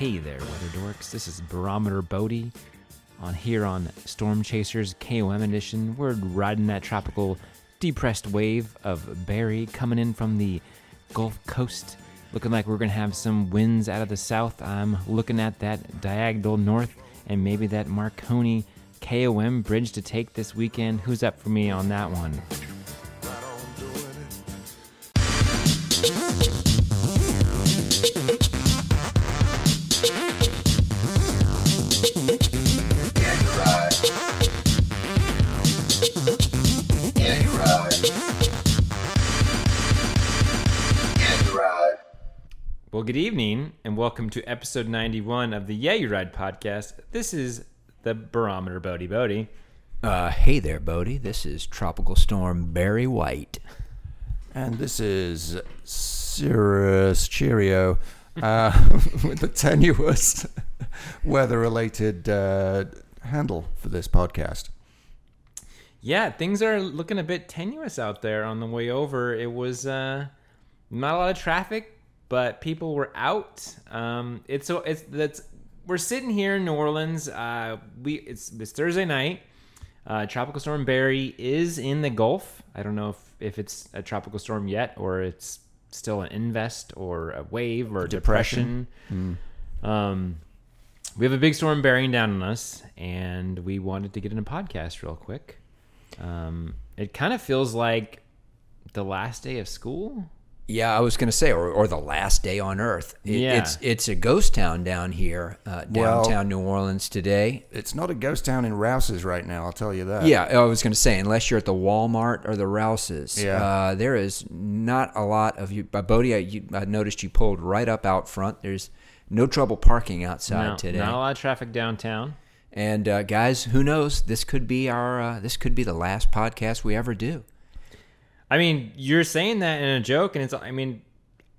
Hey there, weather dorks. This is Barometer Bodie on here on Storm Chasers KOM edition. We're riding that tropical depressed wave of Barry coming in from the Gulf Coast. Looking like we're going to have some winds out of the south. I'm looking at that diagonal north and maybe that Marconi KOM bridge to take this weekend. Who's up for me on that one? Good evening, and welcome to episode 91 of the Yeah You Ride podcast. This is the Barometer Bodie Bodie. Uh, hey there, Bodie. This is Tropical Storm Barry White. And this is Cirrus Cheerio uh, with the tenuous weather related uh, handle for this podcast. Yeah, things are looking a bit tenuous out there on the way over. It was uh, not a lot of traffic, but people were out. Um, it's so it's that's we're sitting here in New Orleans. Uh, we it's it's Thursday night. Uh, tropical storm Barry is in the Gulf. I don't know if, if it's a tropical storm yet or it's still an invest or a wave or a depression. Um, we have a big storm bearing down on us, and we wanted to get in a podcast real quick. Um, it kind of feels like the last day of school. Yeah, I was going to say, or, or the last day on Earth. It, Yeah. It's it's a ghost town down here, uh, Well- downtown New Orleans today. It's not a ghost town in Rouse's right now, I'll tell you that. Yeah, I was going to say, unless you're at the Walmart or the Rouse's, Yeah. uh, there is not a lot of you. Uh, Bodie, I, you, I noticed you pulled right up out front. There's no trouble parking outside No, today. Not a lot of traffic downtown. And uh, guys, who knows? This could be our uh, this could be the last podcast we ever do. I mean, you're saying that in a joke, and it's. I mean,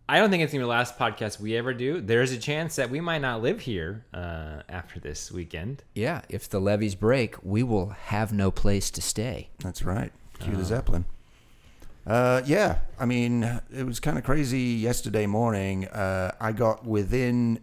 I don't think it's gonna be the last podcast we ever do. There's a chance that we might not live here uh, after this weekend. Yeah, if the levees break, we will have no place to stay. That's right. Cue Oh. the Zeppelin. Uh, yeah, I mean, it was kind of crazy yesterday morning. Uh, I got within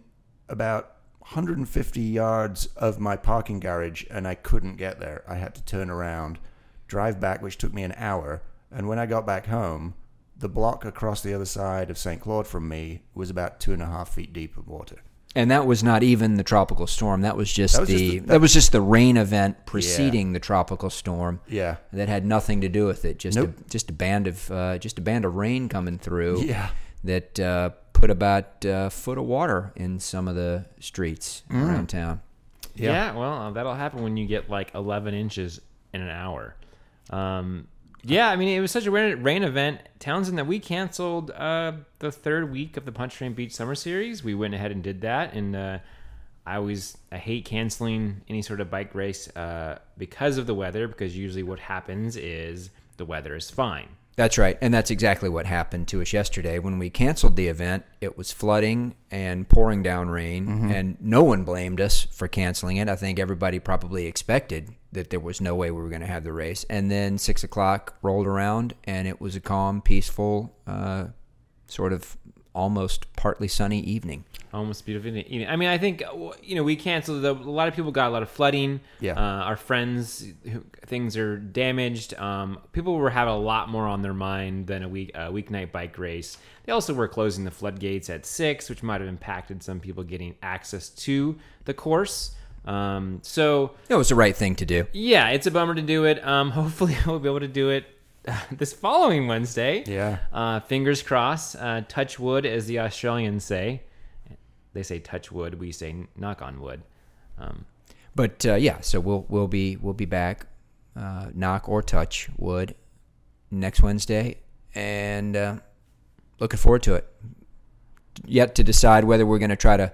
about 150 yards of my parking garage and I couldn't get there. I had to turn around, drive back, which took me an hour. And when I got back home, the block across the other side of St. Claude from me was about two and a half feet deep of water. And that was not even the tropical storm. That was just That was the just the- that, was just the rain event preceding the tropical storm. Yeah. That had nothing to do with it. Just Nope. a, just a band of uh, just a band of rain coming through. Yeah. That uh, put about a foot of water in some of the streets Mm. around town. Yeah, well, uh, that'll happen when you get like 11 inches in an hour. Um, yeah, I mean, it was such a rain, rain event, Townsend, that we canceled uh, the third week of the Pontchartrain Beach Summer Series. We went ahead and did that, and uh, I always I hate canceling any sort of bike race uh, because of the weather. Because usually, what happens is the weather is fine. That's right, and that's exactly what happened to us yesterday when we canceled the event. It was flooding and pouring down rain, and no one blamed us for canceling it. I think everybody probably expected that there was no way we were going to have the race. And then six o'clock rolled around, and it was a calm, peaceful, uh, sort of almost partly sunny evening. Almost beautiful evening. I mean, I think uh, you know we canceled. A lot of people got a lot of flooding. Yeah. Uh, our friends, things are damaged. Um, people were having a lot more on their mind than a week a weeknight bike race. They also were closing the floodgates at six, which might have impacted some people getting access to the course. Um, so It was the right thing to do. yeah, it's a bummer to do it. Um, hopefully, I will be able to do it this following Wednesday. Yeah. Uh, fingers crossed. Uh, touch wood, as the Australians say. They say touch wood. We say knock on wood. Um, But uh, yeah, so we'll we'll be we'll be back, uh, knock or touch wood, next Wednesday, and uh, looking forward to it. Yet to decide whether we're going to try to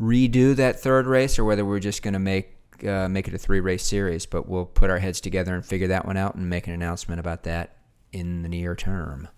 redo that third race or whether we're just going to make uh, make it a three race series. But we'll put our heads together and figure that one out and make an announcement about that in the near term.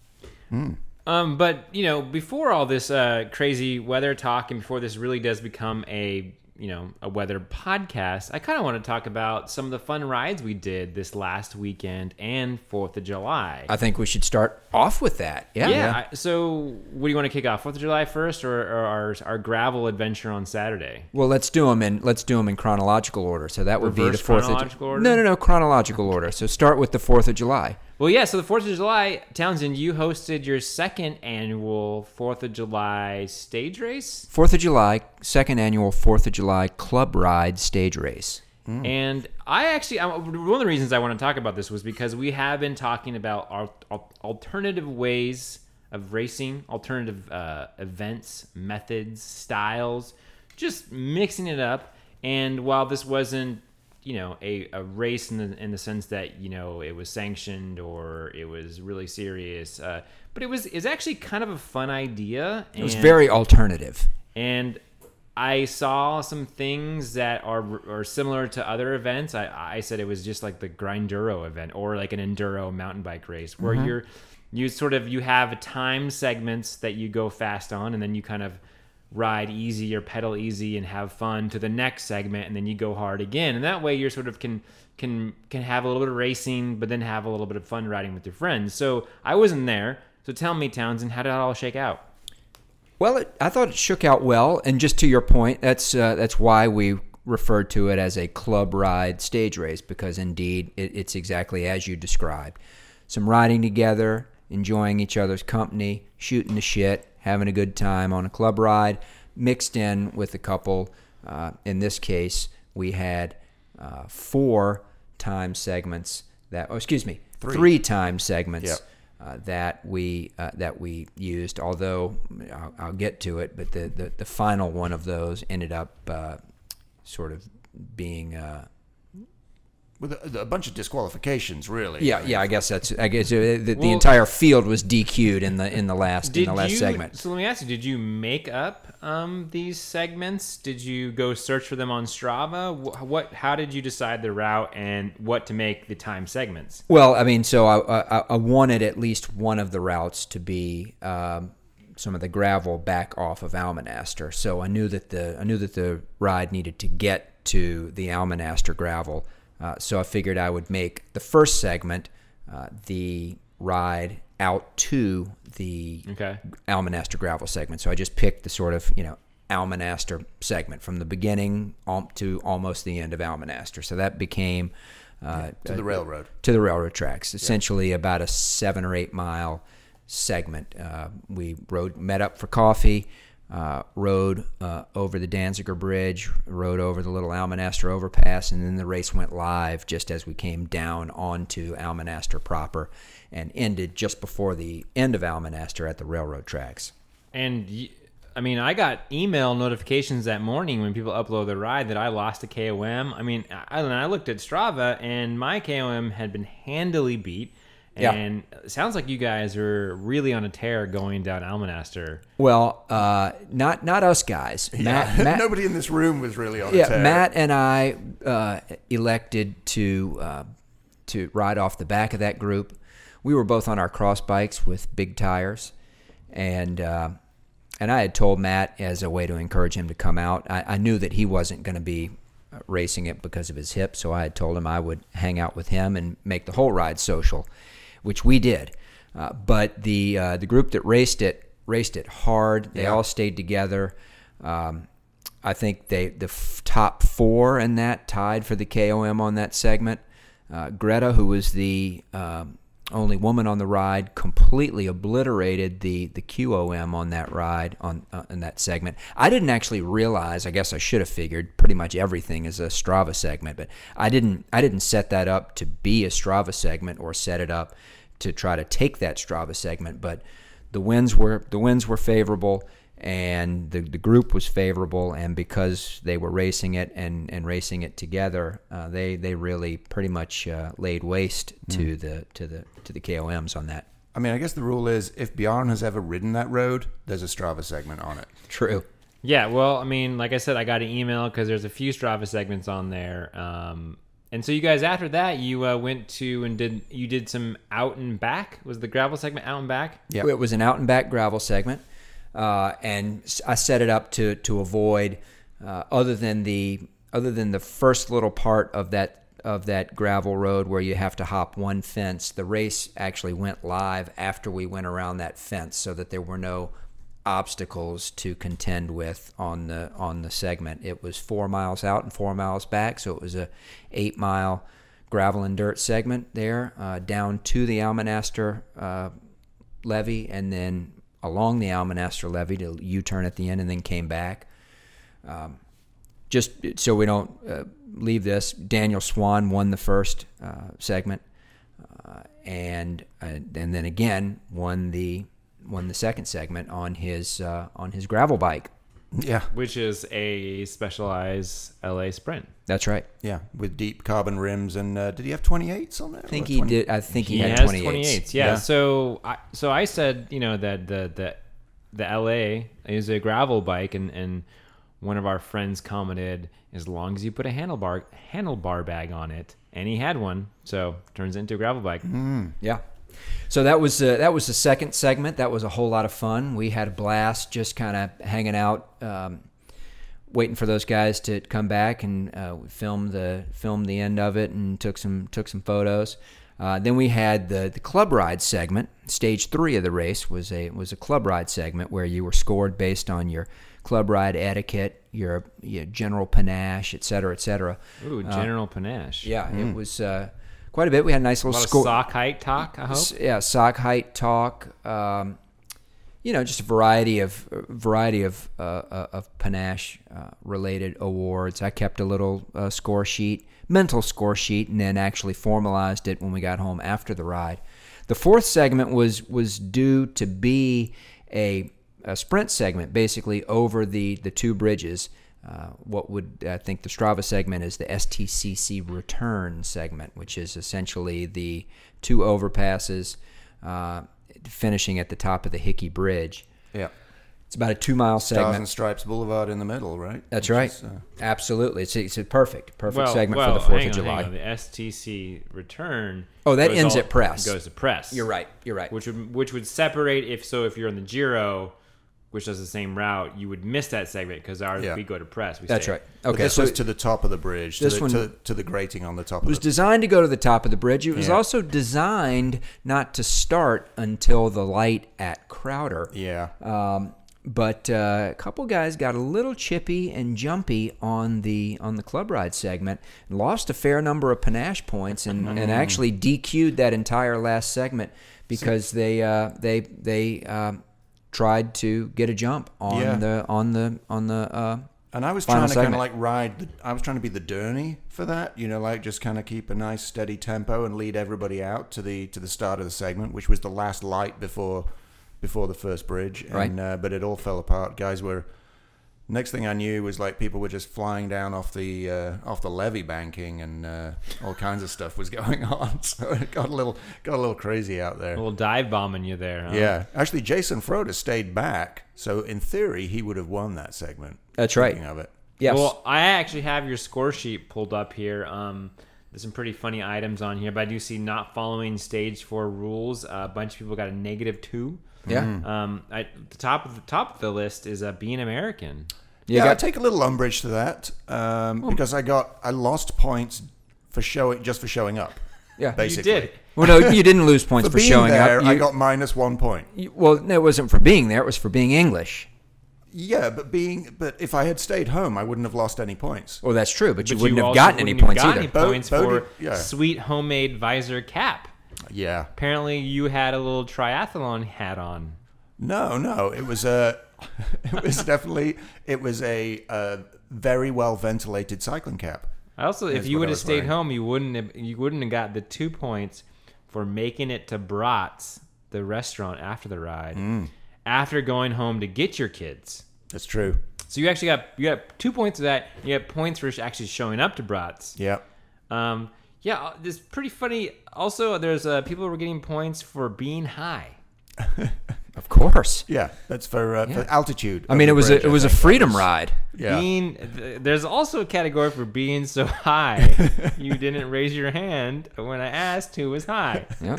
Um, but you know, before all this uh, crazy weather talk, and before this really does become a you know a weather podcast, I kind of want to talk about some of the fun rides we did this last weekend and Fourth of July. I think we should start off with that. Yeah. yeah. I- so, what do you want to kick off? Fourth of July first, or, or our our gravel adventure on Saturday? Well, let's do them in let's do them in chronological order. So that would be the fourth. chronological of, order? No, no, no, chronological order. So start with the Fourth of July. Well, yeah. So the Fourth of July, Townsend, you hosted your second annual Fourth of July stage race. Fourth of July, second annual Fourth of July Club Ride Stage Race. And I actually, one of the reasons I want to talk about this was because we have been talking about al- al- alternative ways of racing, alternative uh, events, methods, styles, just mixing it up. And while this wasn't, you know, a, a race in the, in the sense that, you know, it was sanctioned or it was really serious, uh, but it was, it was actually kind of a fun idea. It was very alternative. and I saw some things that are are similar to other events. I, I said it was just like the Grinduro event or like an enduro mountain bike race where mm-hmm. you're you sort of you have time segments that you go fast on and then you kind of ride easy or pedal easy and have fun to the next segment and then you go hard again. And that way you're sort of can can can have a little bit of racing but then have a little bit of fun riding with your friends. So i wasn't there. So tell me townsend how did it all shake out Well, it, I thought it shook out well, and just to your point, that's uh, that's why we referred to it as a club ride stage race because indeed it, it's exactly as you described. Some riding together, enjoying each other's company, shooting the shit, having a good time on a club ride, mixed in with a couple. Uh, in this case, we had uh, four time segments that, oh, excuse me, Three. three time segments Yep. Uh, that we uh, that we used. Although I'll, I'll get to it, but the, the, the final one of those ended up uh, sort of being. With a, a bunch of disqualifications, really. yeah, yeah. I guess that's. I guess uh, the, the Well- entire field was DQ'd in the in the last in the last you, segment. So let me ask you: Did you make up um, these segments? Did you go search for them on Strava? What? How did you decide the route and what to make the time segments? Well, I mean, so I, I, I wanted at least one of the routes to be um, some of the gravel back off of Almonaster. So I knew that the I knew that the ride needed to get to the Almonaster gravel. Uh, so I figured I would make the first segment uh, the ride out to the Okay. Almonaster gravel segment. So I just picked the sort of you know Almonaster segment from the beginning to almost the end of Almonaster. So that became uh, To the railroad. to the railroad tracks. Essentially, about a seven or eight mile segment. Uh, we rode, met up for coffee, uh, rode uh, over the Danziger Bridge, rode over the little Almonaster overpass, and then the race went live just as we came down onto Almonaster proper, and ended just before the end of Almonaster at the railroad tracks. And I mean, I got email notifications that morning when people upload the ride that I lost a KOM. I mean, I, I looked at Strava and my KOM had been handily beat. Yeah. And it sounds like you guys are really on a tear going down Almonaster. Well, uh, not not us guys. Matt, Matt, Nobody in this room was really on yeah, a tear. Matt and I uh, elected to uh, to ride off the back of that group. We were both on our cross bikes with big tires, and uh, and I had told Matt as a way to encourage him to come out. I, I knew that he wasn't going to be uh, racing it because of his hip, so I had told him I would hang out with him and make the whole ride social, which we did. Uh, but the uh, the group that raced it raced it hard. They all stayed together. Um, I think they the f- top four in that tied for the KOM on that segment. Uh, Greta, who was the um, only woman on the ride, completely obliterated the the QOM on that ride on uh, in that segment. I didn't actually realize. I guess I should have figured pretty much everything is a Strava segment, but I didn't. I didn't set that up to be a Strava segment or set it up to try to take that Strava segment. But the winds were the winds were favorable and the, the group was favorable and because they were racing it and, and racing it together uh, they they really pretty much uh, laid waste to the to the to the KOMs on that I mean, I guess the rule is if Bjorn has ever ridden that road, there's a Strava segment on it. true Yeah, well, I mean, like I said, I got an email because there's a few Strava segments on there. Um, and so you guys, after that, you uh, went to and did you did some out and back? Was the gravel segment out and back? Yeah. it was an out and back gravel segment uh, and I set it up to to avoid uh, other than the other than the first little part of that of that gravel road where you have to hop one fence, the race actually went live after we went around that fence, so that there were no obstacles to contend with on the on the segment. It was four miles out and four miles back, so it was a eight mile gravel and dirt segment there uh, down to the Almonaster uh, levee, and then along the Almonaster levee to U-turn at the end, and then came back. Um, just so we don't uh, leave this, Daniel Swan won the first uh, segment, uh, and uh, and then again won the won the second segment on his uh, on his gravel bike. Yeah, which is a specialized Allez Sprint. That's right. yeah, with deep carbon rims, and uh, did he have 28s on there? I think he 20? did. I think he, He had has 28s. 28s. Yeah. Yeah. So I so I said you know that the the the Allez is a gravel bike, and and one of our friends commented, as long as you put a handlebar handlebar bag on it, and he had one, so turns into a gravel bike. Yeah. So that was uh, that was the second segment. That was a whole lot of fun. We had a blast, just kind of hanging out, um, waiting for those guys to come back, and uh, we filmed the filmed the end of it and took some took some photos. Uh, then we had the the club ride segment. Stage three of the race was a was a club ride segment where you were scored based on your club ride etiquette, your, your general panache, et cetera, et cetera. Ooh, General Panache. Yeah, it was uh, quite a bit. We had a nice A little of score. sock height talk. I hope. Yeah, sock height talk. Um, you know, just a variety of a variety of uh, uh, of panache uh, related awards. I kept a little uh, score sheet, mental score sheet, and then actually formalized it when we got home after the ride. The fourth segment was was due to be a, a sprint segment, basically over the the two bridges. Uh, what would I think the Strava segment is the STCC return segment, which is essentially the two overpasses uh, finishing at the top of the Hickey Bridge. Yeah, It's about a two mile segment. Stars and. Stripes Boulevard in the middle, right? That's Which right. is, uh, Absolutely. It's a, it's a perfect, perfect well, segment well, for the 4th hang of on, hang July. on. The STC return. Oh, that ends all- at press. Goes to press. You're right. You're right. Which would which would separate if so if you're in the Giro, which does the same route, you would miss that segment because ours Yeah. we go to press. We That's stay- right. but Okay, this so was to the top of the bridge, to this the, one- to, to the grating on the top It was of the designed to go to the top of the bridge. It was Yeah. also designed not to start until the light at Crowder. Yeah. Um, but uh, a couple guys got a little chippy and jumpy on the on the club ride segment, and lost a fair number of panache points, and, and actually DQ'd that entire last segment because they uh, they they um, tried to get a jump on Yeah. the on the on the. Uh, And I was trying to kind of like ride. The, I was trying to be the Derny for that, you know, like just kind of keep a nice steady tempo and lead everybody out to the to the start of the segment, which was the last light before before the first bridge. Right. And uh, but it all fell apart. Guys were. Next thing I knew was like people were just flying down off the uh, off the levee banking and uh, all kinds of stuff was going on. So it got a little got a little crazy out there. A little dive bombing you there. huh? Yeah, actually, Jason Froda stayed back, so in theory, he would have won that segment. That's right. Of it. yes. Well, I actually have your score sheet pulled up here. Um, there's some pretty funny items on here, but I do see not following stage four rules. Uh, a bunch of people got a negative two. Yeah. Um, I, the top of the top of the list is uh, being American. You yeah, I take a little umbrage to that um, because I got I lost points for showing just for showing up. Yeah. basically. You did. Well, no, you didn't lose points For for, being showing there, up. I got minus one point. you- well, no, it wasn't for being there. It was for being English. Yeah, but being but if I had stayed home, I wouldn't have lost any points. Well, that's true, but you wouldn't have also gotten any wouldn't have points gotten either. Any Bo- points Bodie- for yeah. sweet homemade visor cap. Yeah, Apparently, you had a little triathlon hat on. no, no, it was a it was definitely it was a, uh very well ventilated cycling cap. I also, if you would have stayed wearing. home, you wouldn't have, you wouldn't have got the two points for making it to Bratz, the restaurant after the ride, Mm. after going home to get your kids. That's true. So you actually got you got two points of that. You got points for actually showing up to Bratz. Yeah. Um, yeah, uh, this pretty funny. Also, there's uh, people were getting points for being high. Of course. Yeah, that's for, uh, for altitude. I mean, it was a, it was a freedom ride. Yeah. Being th- there's also a category for being so high you didn't raise your hand when I asked who was high. Yeah,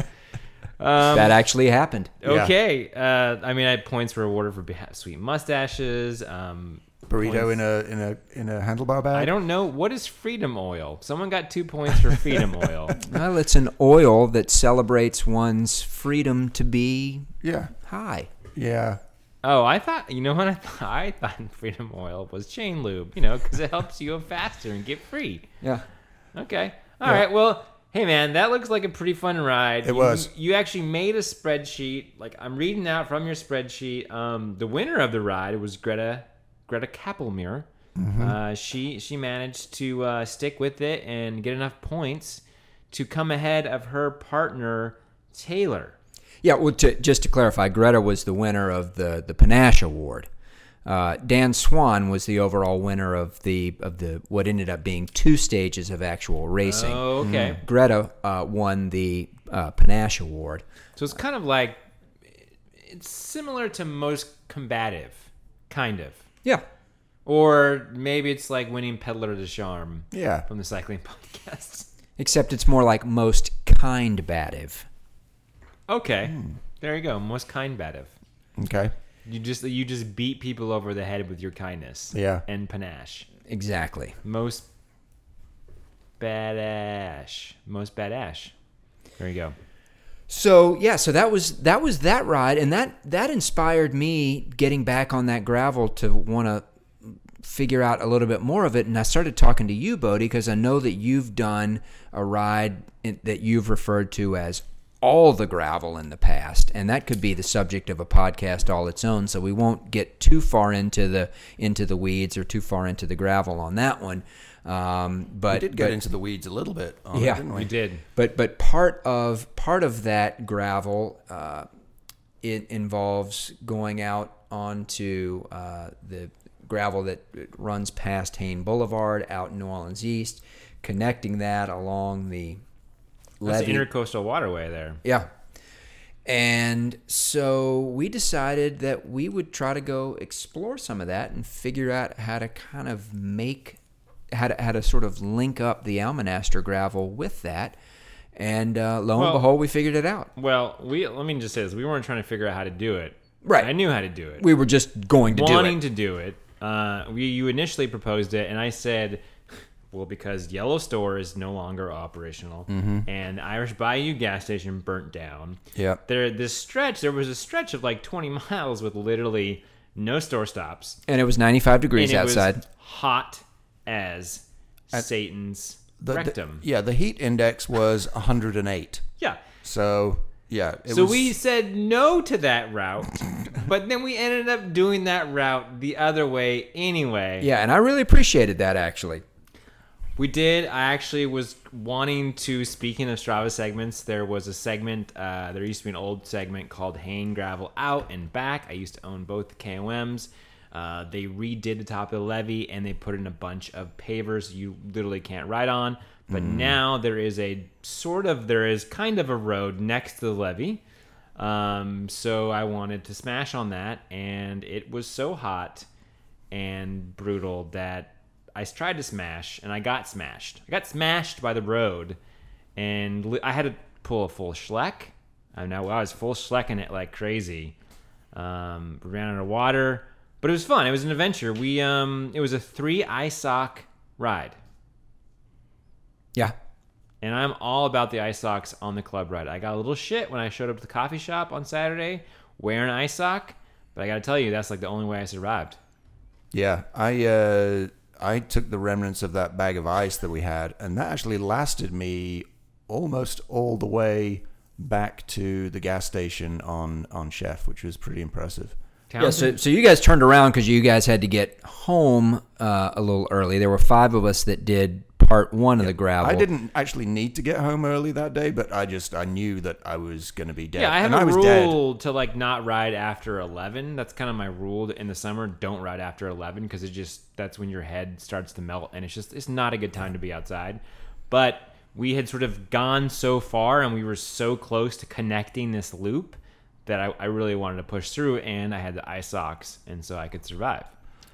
Um, that actually happened. Yeah. Okay. Uh, I mean, I had points were awarded for beha- sweet mustaches, um, burrito points. in a in a in a handlebar bag. I don't know what is freedom oil. Someone got two points for freedom oil. Well, it's an oil that celebrates one's freedom to be Yeah, high. yeah. Oh, I thought you know what I thought. I thought freedom oil was chain lube. You know, because it helps you go faster and get free. Yeah. Okay. All right. Yeah. Well, hey man, that looks like a pretty fun ride. It You- was. You actually made a spreadsheet. Like I'm reading out from your spreadsheet. Um, the winner of the ride was Greta Greta Kappelmir. Mm-hmm. Uh, she she managed to uh, stick with it and get enough points to come ahead of her partner Taylor. Yeah, well, to, just to clarify, Greta was the winner of the the Panache Award. Uh, Dan Swan was the overall winner of the of the what ended up being two stages of actual racing. Oh, okay. Greta uh, won the uh, Panache Award. So it's kind of like it's similar to most combative, kind of. Yeah, Or maybe it's like winning Pédaleur de Charme Yeah. from the cycling podcast. except it's more like most kind bative. Okay, Hmm. there you go. Most kind bative. Okay. You just you just beat people over the head with your kindness. Yeah. And panache. Exactly. Most badass. Most badass. There you go. So yeah, so that was that was that ride, and that that inspired me getting back on that gravel to want to figure out a little bit more of it. And I started talking to you, Bodie, because I know that you've done a ride in, that you've referred to as all the gravel in the past, and that could be the subject of a podcast all its own. So we won't get too far into the into the weeds or too far into the gravel on that one. Um, but We did get but- into the weeds a little bit. On Yeah. it, didn't we? We did. but but part of part of that gravel uh, it involves going out onto uh, the gravel that runs past Haynes Boulevard out in New Orleans East, connecting that along the That's the intercoastal waterway there. Yeah. And so we decided that we would try to go explore some of that and figure out how to kind of make how to how to sort of link up the Almonaster gravel with that. And uh, lo and Well- behold, we figured it out. Well, we let me just say this: we weren't trying to figure out how to do it. Right. I knew how to do it. We were just going to wanting do it. to do it. Uh, we you initially proposed it, and I said, well, because Yellow Store is no longer operational, Mm-hmm. and Irish Bayou gas station burnt down. Yeah. There, this stretch, there was a stretch of like 20 miles with literally no store stops, And it was 95 degrees and it outside. was hot as Satan's The- the- rectum. yeah, the heat index was 108. yeah. So yeah, it So was, we said no to that route, but then we ended up doing that route the other way anyway. yeah, and I really appreciated that actually. We did. I actually was wanting to. Speaking of Strava segments, there was a segment. Uh, there used to be an old segment called "Hang Gravel Out and Back." I used to own both the KOMs. Uh, they redid the top of the levee and they put in a bunch of pavers you literally can't ride on. But now there is a sort of there is kind of a road next to the levee. Um, so I wanted to smash on that, and it was so hot and brutal that I tried to smash and I got smashed. I got smashed by the road, and li- I had to pull a full schleck. I know I was full schlecking it like crazy. Um, ran out of water, but it was fun. It was an adventure. We um, it was a three ISOC ride, Yeah. and I'm all about the ISOCs on the club ride. I got a little shit when I showed up to the coffee shop on Saturday wearing ISOC, but I got to tell you that's like the only way I survived. yeah, I uh, I took the remnants of that bag of ice that we had, and that actually lasted me almost all the way back to the gas station on on Chef, which was pretty impressive. Yeah, so, so you guys turned around because you guys had to get home uh, a little early. There were five of us that did part one of the gravel. I didn't actually need to get home early that day, but I just I knew that I was going to be dead. Yeah, I have and a I was dead. rule to like not ride after eleven. That's kind of my rule in the summer. Don't ride after eleven because it just that's when your head starts to melt, and it's just it's not a good time to be outside. But we had sort of gone so far, and we were so close to connecting this loop that I, I really wanted to push through, and I had the eye socks, and so I could survive.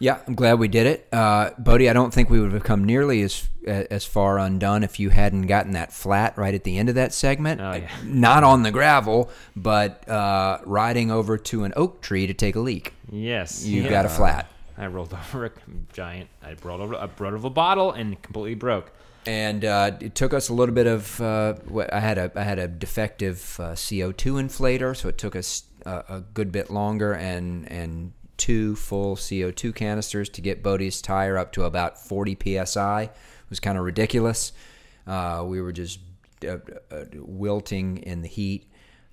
Yeah, I'm glad we did it, uh, Bodie. I don't think we would have come nearly as as far undone if you hadn't gotten that flat right at the end of that segment. Oh, yeah. Not on the gravel, but uh, riding over to an oak tree to take a leak. Yes, You yeah. got a flat. I rolled over a giant. I rolled over, I rolled over a bottle and completely broke. And uh, it took us a little bit of. Uh, I had a I had a defective uh, CO two inflator, so it took us a, a good bit longer, and and two full CO two canisters to get Bodie's tire up to about forty psi. It was kind of ridiculous. Uh, we were just uh, uh, wilting in the heat.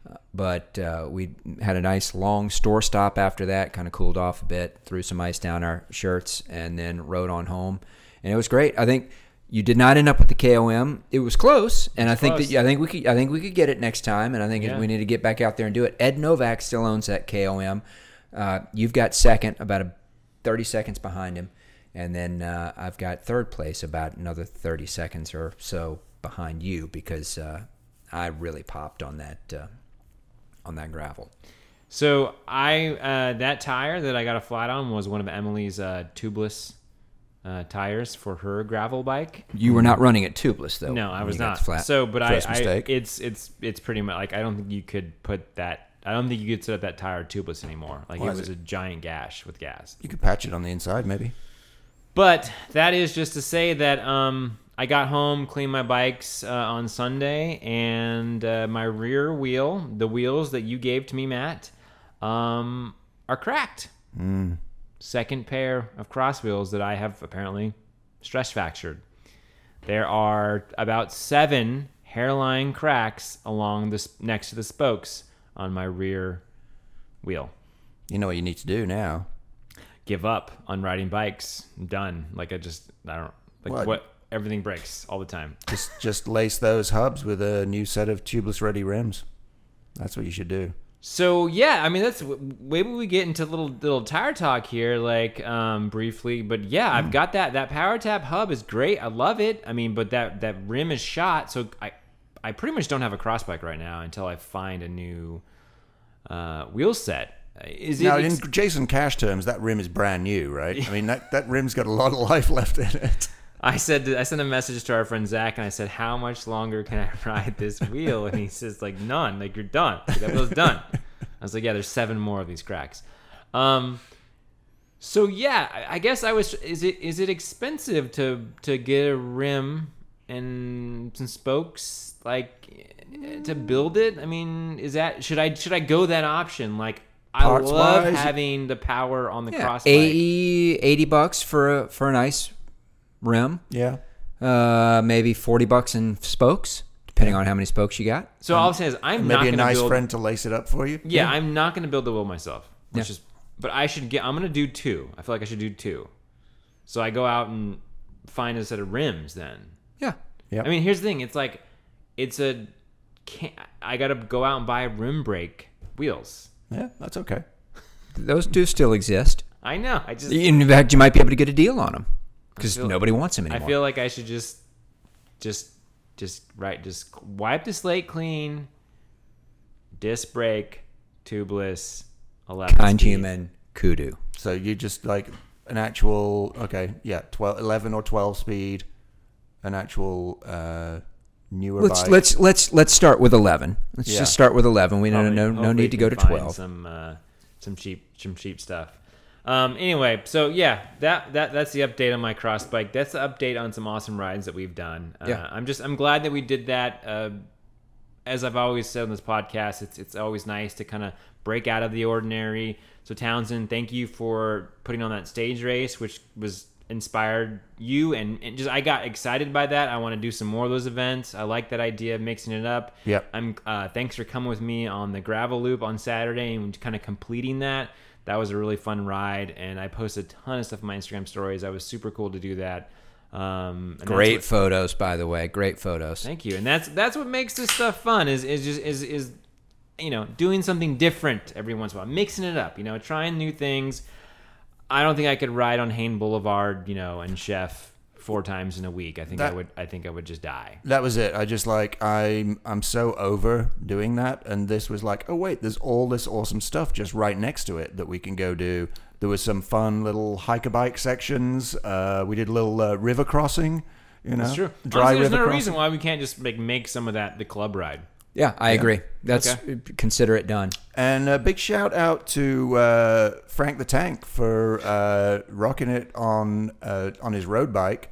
Uh, But uh, we had a nice long store stop after that, kind of cooled off a bit, threw some ice down our shirts, and then rode on home. And it was great. I think you did not end up with the KOM. It was close, and I think close. that I think we could I think we could get it next time. And I think Yeah. we need to get back out there and do it. Ed Novak still owns that KOM. Uh, you've got second, about a thirty seconds behind him, and then uh, I've got third place, about another thirty seconds or so behind you because uh, I really popped on that uh, on that gravel. So I uh, that tire that I got a flat on was one of Emily's uh, tubeless uh, tires for her gravel bike. You were not running it tubeless though. No, I was not. Flat. So, but I, I, it's it's it's pretty much like I don't think you could put that. I don't think you could set up that tire tubeless anymore. Like Why it was it? a giant gash with gas. You could patch it on the inside, maybe. But that is just to say that um, I got home, cleaned my bikes uh, on Sunday, and uh, my rear wheel, the wheels that you gave to me, Matt, um, are cracked. Second pair of cross wheels that I have apparently stress fractured. There are about seven hairline cracks along the next to the spokes on my rear wheel. You know what you need to do now. give up on riding bikes. I'm done. Like I just I don't like What? what, everything breaks all the time. Just just lace those hubs with a new set of tubeless ready rims. That's what you should do. So yeah, I mean that's maybe we get into little little tire talk here, like um, briefly. But yeah, I've got that that power tap hub is great. I love it. I mean, but that that rim is shot, so I I pretty much don't have a cross bike right now until I find a new uh, wheel set. Is it? Now, in Jason Cash terms, that rim is brand new, right? I mean, that, that rim's got a lot of life left in it. I said I sent a message to our friend Zach and I said, "How much longer can I ride this wheel?" And he says, "Like none. Like you're done. Like, that wheel's done." I was like, "Yeah, there's seven more of these cracks." Um, so yeah, I- guess I was. Is it is it expensive to to get a rim and some spokes like to build it? I mean, is that should I should I go that option? Like I love wise, having the power on the Yeah, cross bike. 80, 80 bucks for a, for a nice rim. Yeah. Uh, maybe forty bucks in spokes, depending on how many spokes you got. So all I'm saying is I'm not Maybe a going to nice build. friend to lace it up for you. Yeah, I'm not going to build the wheel myself. Which Yeah. is, but I should get. I'm going to do two. I feel like I should do two. So I go out and find a set of rims. Then Yeah, Yep. I mean, here's the thing. It's like, it's a. Can't, I got to go out and buy rim brake wheels. Yeah, that's okay. those do still exist. I know. I just. In fact, you might be able to get a deal on them because feel- nobody wants him anymore. I feel like I should just, just, just right. Just wipe the slate clean. Disc brake, tubeless, eleven. kind speed. human kudu. So you just like an actual, okay, yeah, 12, 11 or 12 speed, an actual uh, newer Let's bike. let's let's let's start with eleven. Let's Yeah. just start with eleven. We no Hopefully- no no need to go to twelve. Some uh, some cheap some cheap stuff. Um, anyway, so yeah, that that that's the update on my cross bike. That's the update on some awesome rides that we've done. Uh, Yeah. I'm just I'm glad that we did that. Uh, as I've always said on this podcast, it's it's always nice to kind of break out of the ordinary. So Townsend, thank you for putting on that stage race, which was inspired you and, and just I got excited by that. I want to do some more of those events. I like that idea of mixing it up. Yep. I'm uh, thanks for coming with me on the gravel loop on Saturday and kind of completing that. That was a really fun ride, and I posted a ton of stuff on my Instagram stories. I was super cool to do that. Um, Great what- photos, by the way. Great photos. Thank you, and that's that's what makes this stuff fun. Is is just is is you know doing something different every once in a while, mixing it up. You know, trying new things. I don't think I could ride on Haynes Boulevard, you know, and Chef four times in a week. I think I would. I think I would just die. that was it. I just like I'm I'm so over doing that, and this was like, oh wait, there's all this awesome stuff just right next to it that we can go do. There was some fun little hiker bike sections. Uh, we did a little uh, river crossing. You know, That's true. dry Honestly, there's no crossing. reason why we can't just make make some of that the club ride. Yeah, I agree. That's Okay. consider it done. And a big shout out to uh, Frank the Tank for uh, rocking it on uh, on his road bike.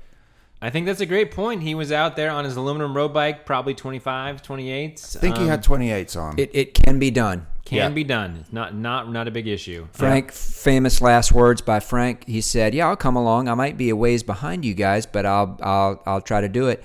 I think that's a great point. He was out there on his aluminum road bike, probably 25, 28. I think he had 28s on. It it can be done. can yeah. be done. It's not not not a big issue. Frank, famous last words by Frank. He said, "Yeah, I'll come along. I might be a ways behind you guys, but I'll I'll I'll try to do it."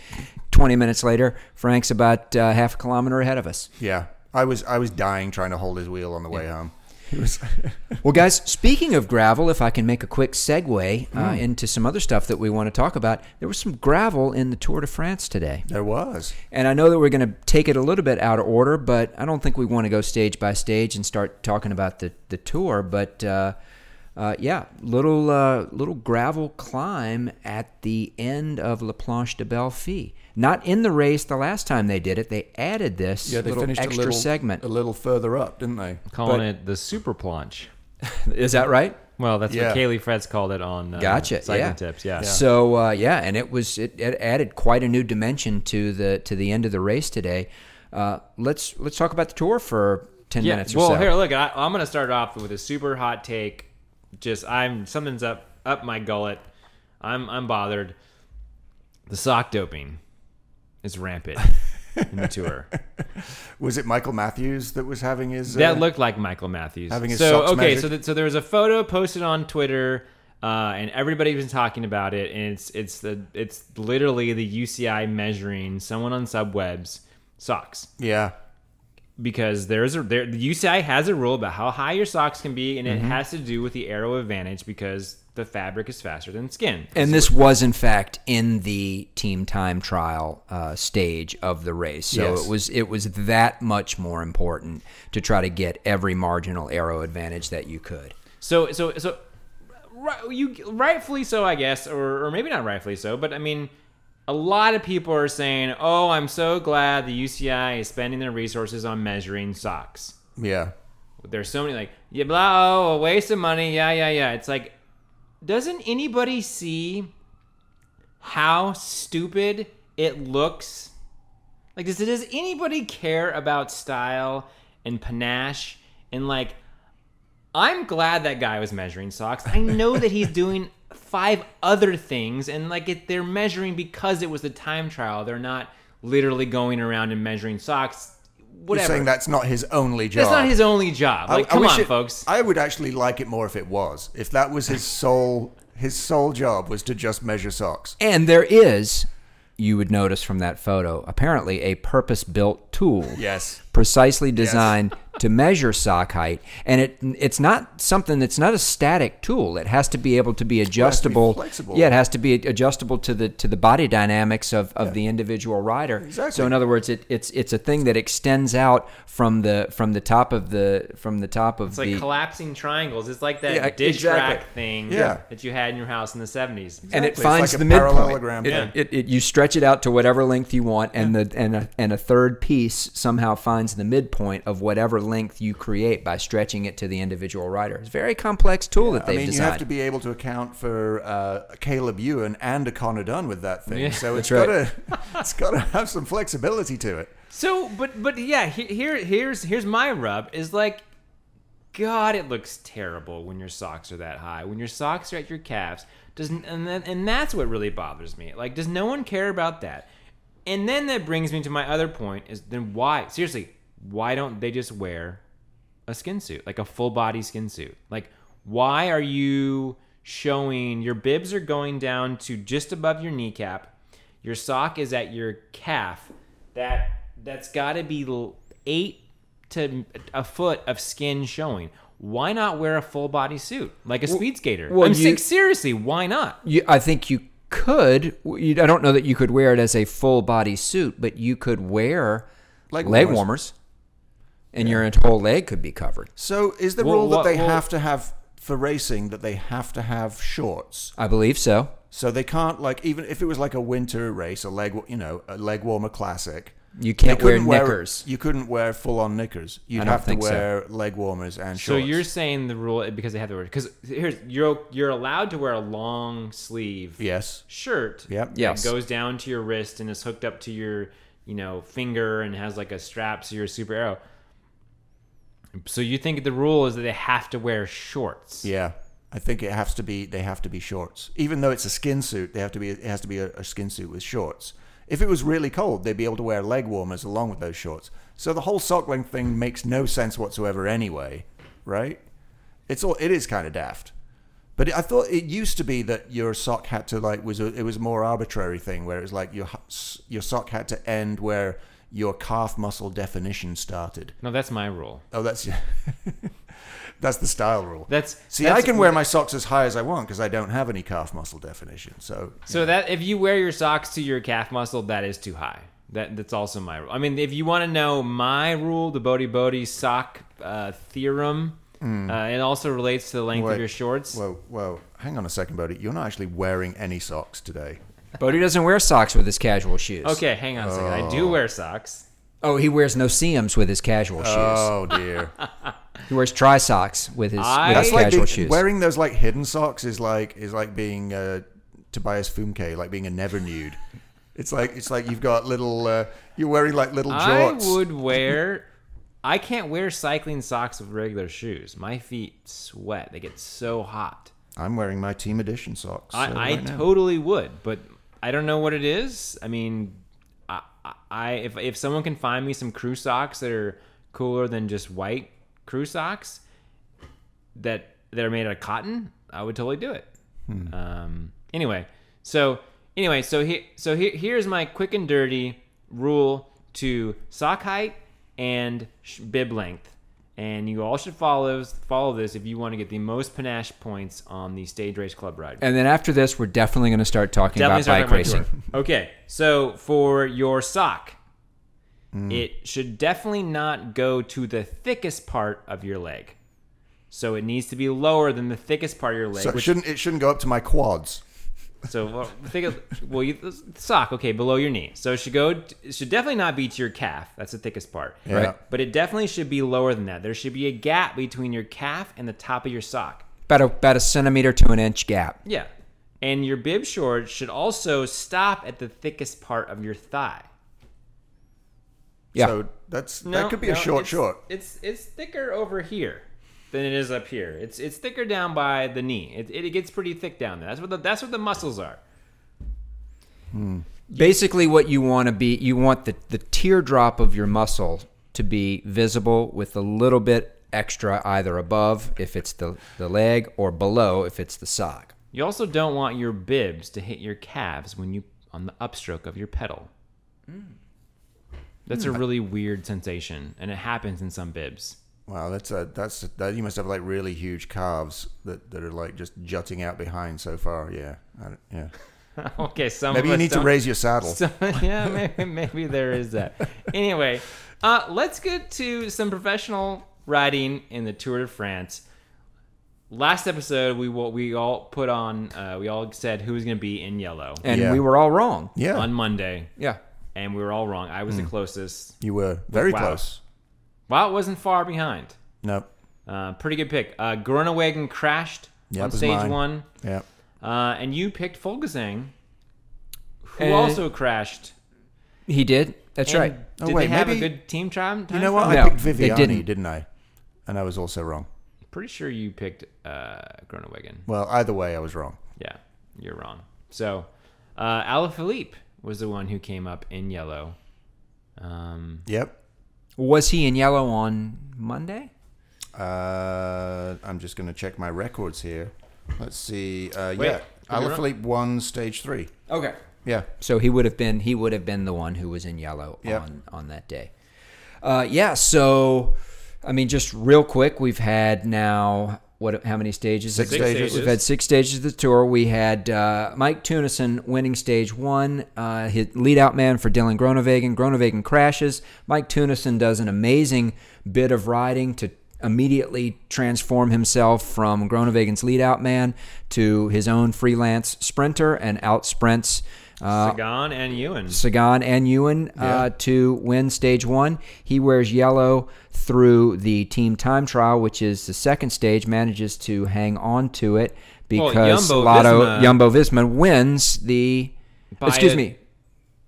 Twenty minutes later, Frank's about uh, half a kilometer ahead of us. yeah, I was I was dying trying to hold his wheel on the way home. Well, guys, speaking of gravel, if I can make a quick segue uh, Hmm. into some other stuff that we want to talk about, there was some gravel in the Tour de France today. there was. And I know that we're going to take it a little bit out of order, but I don't think we want to go stage by stage and start talking about the, the tour. But uh, uh, yeah, little uh, little gravel climb at the end of La Planche des Belles Filles. Not in the race the last time they did it. They added this Yeah, they little finished extra a little segment. a little further up, didn't they? Calling But- it the super planche. Is that right? Well, that's Yeah. what Caley Fretz called it on uh, Gotcha. Cycling yeah. Tips. Yeah. So uh, yeah, and it was it, it added quite a new dimension to the to the end of the race today. Uh, let's let's talk about the tour for ten yeah. minutes or well, so. here, look. I, I'm going to start off with a super hot take. Just I'm something's up up my gullet. I'm I'm bothered. The sock doping is rampant in the tour. Was it Michael Matthews that was having his? That uh, looked like Michael Matthews. Having his so okay, measured? so th- so there was a photo posted on Twitter, uh, and everybody's been talking about it, and it's it's the it's literally the UCI measuring someone on subwebs socks yeah. Because there's a there the UCI has a rule about how high your socks can be, and Mm-hmm. it has to do with the aero advantage because the fabric is faster than skin. And this was, in fact, in the team time trial uh, stage of the race. So Yes. it was it was that much more important to try to get every marginal aero advantage that you could. So so so right, you rightfully so, I guess, or or maybe not rightfully so, but I mean, a lot of people are saying, "Oh, I'm so glad the UCI is spending their resources on measuring socks." Yeah. There's so many like, yeah, blah, oh, a waste of money. Yeah, yeah, yeah. It's like, doesn't anybody see how stupid it looks? Like, does does anybody care about style and panache and like? I'm glad that guy was measuring socks. I know that he's doing five other things, and like it, they're measuring because it was a time trial. They're not literally going around and measuring socks. Whatever. You're saying that's not his only job. That's not his only job. I- Like, I come wish on, it- folks. I would actually like it more if it was. If that was his sole his sole job was to just measure socks. And there is, you would notice from that photo, apparently a purpose built tool. Yes. Precisely designed to measure sock height, and it it's not something that's not a static tool. It has to be able to be adjustable. flexible. Yeah, it has to be adjustable to the to the body dynamics of, of the individual rider. Exactly. So in other words, it, it's it's a thing that extends out from the from the top of the from the top of It's like the collapsing triangles. It's like that Yeah, dish exactly. rack thing Yeah. that you had in your house in the 70s. and it finds like the midpoint. parallelogram. It, Yeah. it, it, you stretch it out to whatever length you want, and the and a, and a third piece somehow finds the midpoint of whatever length you create by stretching it to the individual rider. It's a very complex tool that I they've I mean, you have to be able to account for uh, Caleb Ewan and a Conor Dunne with that thing. Yeah. so it's That's got right. to it's got to have some flexibility to it. So, but but yeah, here here's here's my rub is like, God, it looks terrible when your socks are that high. When your socks are at your calves, doesn't and then, and that's what really bothers me. Like, does no one care about that? And then that brings me to my other point: is then why seriously why don't they just wear a skin suit, like a full body skin suit? Like, why are you showing your bibs are going down to just above your kneecap? Your sock is at your calf. That that's got to be eight to a foot of skin showing. Why not wear a full body suit like a speed skater? well, I'm you- sick. Seriously, why not? You, I think you could. You, I don't know that you could wear it as a full body suit, but you could wear Leg leg, warmers. warmers, and your whole leg could be covered. So is the Well, rule that what- they well- have to have for racing that they have to have shorts? I believe so. So they can't like even if it was like a winter race, a leg you know a leg warmer classic. You can't wear couldn't knickers. you couldn't wear full on knickers. You'd have to think so. wear leg warmers and So you're saying the rule because they have the word because here's you're you're allowed to wear a long sleeve yes. shirt Yep. Yes. that goes down to your wrist and is hooked up to your you know finger and has like a strap, so you're a super arrow. So you think the rule is that they have to wear shorts? Yeah, I think it has to be. They have to be shorts, even though it's a skin suit. They have to be. It has to be a, a skin suit with shorts. If it was really cold, they'd be able to wear leg warmers along with those shorts. So the whole sock length thing makes no sense whatsoever, anyway. Right? It's all. It is kind of daft. But I thought it used to be that your sock had to like was a, it was a more arbitrary thing where it was like your your sock had to end where your calf muscle definition started. No, that's my rule. Oh, that's that's the style rule. That's See, that's- I can wear my socks as high as I want because I don't have any calf muscle definition. So So that if you wear your socks to your calf muscle, that is too high. That that's also my rule. I mean, if you want to know my rule, the Bodie Bodie sock uh, theorem, uh, it also relates to the length Wait. of your shorts. whoa, whoa, hang on a second, Bodie. You're not actually wearing any socks today. Bodie doesn't wear socks with his casual shoes. Okay, hang on a second. I do wear socks. Oh, he wears no seams with his casual shoes. Oh dear, He wears tri socks with his, I- with that's his like casual being- shoes. wearing those like hidden socks is like is like being uh, Tobias Fünke, like being a never nude. It's like it's like you've got little. Uh, you're wearing like little I jorts. would wear. I can't wear cycling socks with regular shoes. My feet sweat. They get so hot. I'm wearing my Team Edition socks. I, uh, I right now. totally would, but I don't know what it is. I mean, I, I if if someone can find me some crew socks that are cooler than just white crew socks that that are made out of cotton, I would totally do it. Hmm. Um, anyway, so anyway, so here so here, here's my quick and dirty rule to sock height and sh- bib length. And you all should follow follow this if you want to get the most panache points on the stage race club ride. and then after this, we're definitely going to start talking Definitely about start bike talking racing. about tour. Okay, so for your sock, Mm. it should definitely not go to the thickest part of your leg. So it needs to be lower than the thickest part of your leg. So it which- shouldn't it shouldn't go up to my quads. So well, think of well, you, sock okay below your knee. So it should go. It should definitely not be to your calf. That's the thickest part. Yeah. Right. But it definitely should be lower than that. There should be a gap between your calf and the top of your sock. About a, about a centimeter to an inch gap. Yeah. And your bib shorts should also stop at the thickest part of your thigh. Yeah. So that's that could be a short it's, short. It's it's thicker over here than it is up here. It's it's thicker down by the knee. It, it, gets pretty thick down there. That's what the, that's what the muscles are. Hmm. Basically, what you want to be, you want the, the teardrop of your muscle to be visible with a little bit extra either above if it's the, the leg or below if it's the sock. You also don't want your bibs to hit your calves when you on the upstroke of your pedal. Hmm. That's a hmm. really weird sensation, and it happens in some bibs. Wow, that's a that's that you must have like really huge calves that, that are like just jutting out behind so far. Yeah, I yeah. okay, some Maybe of you us need to don't- raise your saddle. So, yeah, maybe, maybe there is that. Anyway, uh, let's get to some professional riding in the Tour de France. Last episode, we will, we all put on, uh, we all said who was going to be in yellow And Yeah. we were all wrong. Yeah, on Monday, Yeah. and we were all wrong. I was the closest. you were very Wow. close. Well, it wasn't far behind. Nope. Uh, pretty good pick. Uh, Groenewegen crashed Yeah, it on stage mine. one, Yeah. uh, and you picked Folgazang, who And- also crashed. He did. That's And right. Oh, Did wait, they have maybe- a good team time? You know what? No, I picked Viviani, didn't. didn't. I? And I was also wrong. Pretty sure you picked uh, Groenewegen. Well, either way, I was wrong. Yeah, you're wrong. So, uh, Alaphilippe was the one who came up in yellow. Um, Yep. Was he in yellow on Monday? Uh, I'm just going to check my records here. Let's see. Uh, Wait, yeah, did Alaphilippe won stage three. Okay. Yeah. So he would have been he would have been the one who was in yellow Yep. on on that day. Uh, yeah. So I mean, just real quick, we've had now what? How many stages? Six Six stages. We've had six stages of the tour. We had uh, Mike Teunissen winning stage one, uh, his lead out man for Dylan Groenewegen. Groenewegen crashes. Mike Teunissen does an amazing bit of riding to immediately transform himself from Groenewegen's lead out man to his own freelance sprinter and out sprints. Uh, Sagan and Ewan. Sagan and Ewan Yeah. uh, to win stage one. He wears yellow through the team time trial, which is the second stage, manages to hang on to it Well, because Jumbo Lotto Visma- Jumbo Visma wins the. By excuse a- me.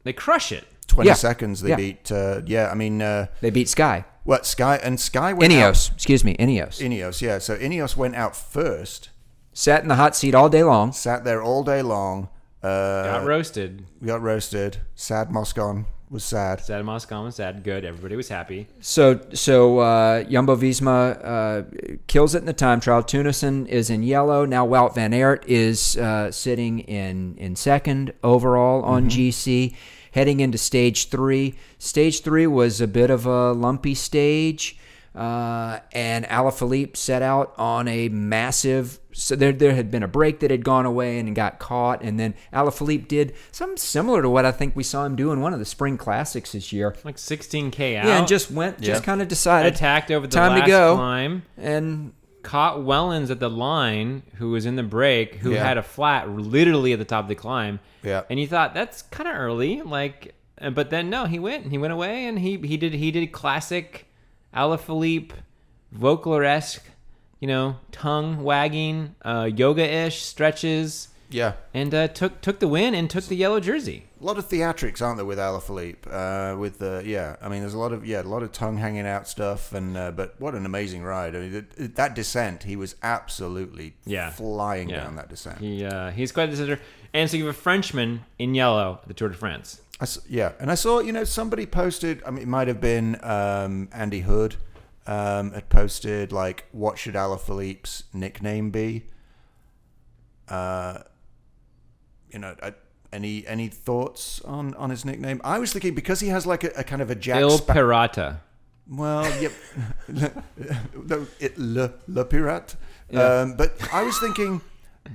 They crush it. 20 Yeah. seconds. They Yeah. beat, uh, yeah, I mean, uh, They beat Sky. what, Sky, and Sky went out. Ineos. Excuse me, Ineos. Ineos, yeah. So Ineos went out first, Sat in the hot seat all day long. sat there all day long, uh, Got roasted. We got roasted. Sad Moscon was sad. Sad Moscon was sad. Good. Everybody was happy. So so uh, Jumbo Visma uh, kills it in the time trial. Teunissen is in yellow now. Wout van Aert is uh, sitting in in second overall on GC, heading into stage three. Stage three was a bit of a lumpy stage, uh, and Alaphilippe set out on a massive. So there, there had been a break that had gone away and got caught, and then Alaphilippe did something similar to what I think we saw him do in one of the spring classics this year. Like 16k out. Yeah, and just went, just kind of decided attacked over the time last to go, climb. and Caught Wellens at the line, who was in the break, who Yeah. had a flat literally at the top of the climb. Yeah. And you thought that's kind of early, like, uh, but then no, he went. And he went away, and he he did he did classic Alaphilippe, Voeckler esque, you know, tongue wagging, uh, yoga ish stretches, Yeah. and uh, took took the win and took the yellow jersey. A lot of theatrics, aren't there, with Alaphilippe? Uh, with the yeah, I mean, there's a lot of yeah, a lot of tongue hanging out stuff, and uh, but what an amazing ride! I mean, that, that descent, he was absolutely Yeah. flying Yeah. down that descent. He uh, he's quite a decider. And so you have a Frenchman in yellow at the Tour de France. I yeah, and I saw you know somebody posted. I mean, it might have been um, Andy Hood um, had posted like, "What should Alaphilippe's nickname be?" Uh, you know, I, any any thoughts on on his nickname? I was thinking because he has like a, a kind of a Jack Il Pirata. Well, yep. it, le, le Pirate. Yeah. Um, but I was thinking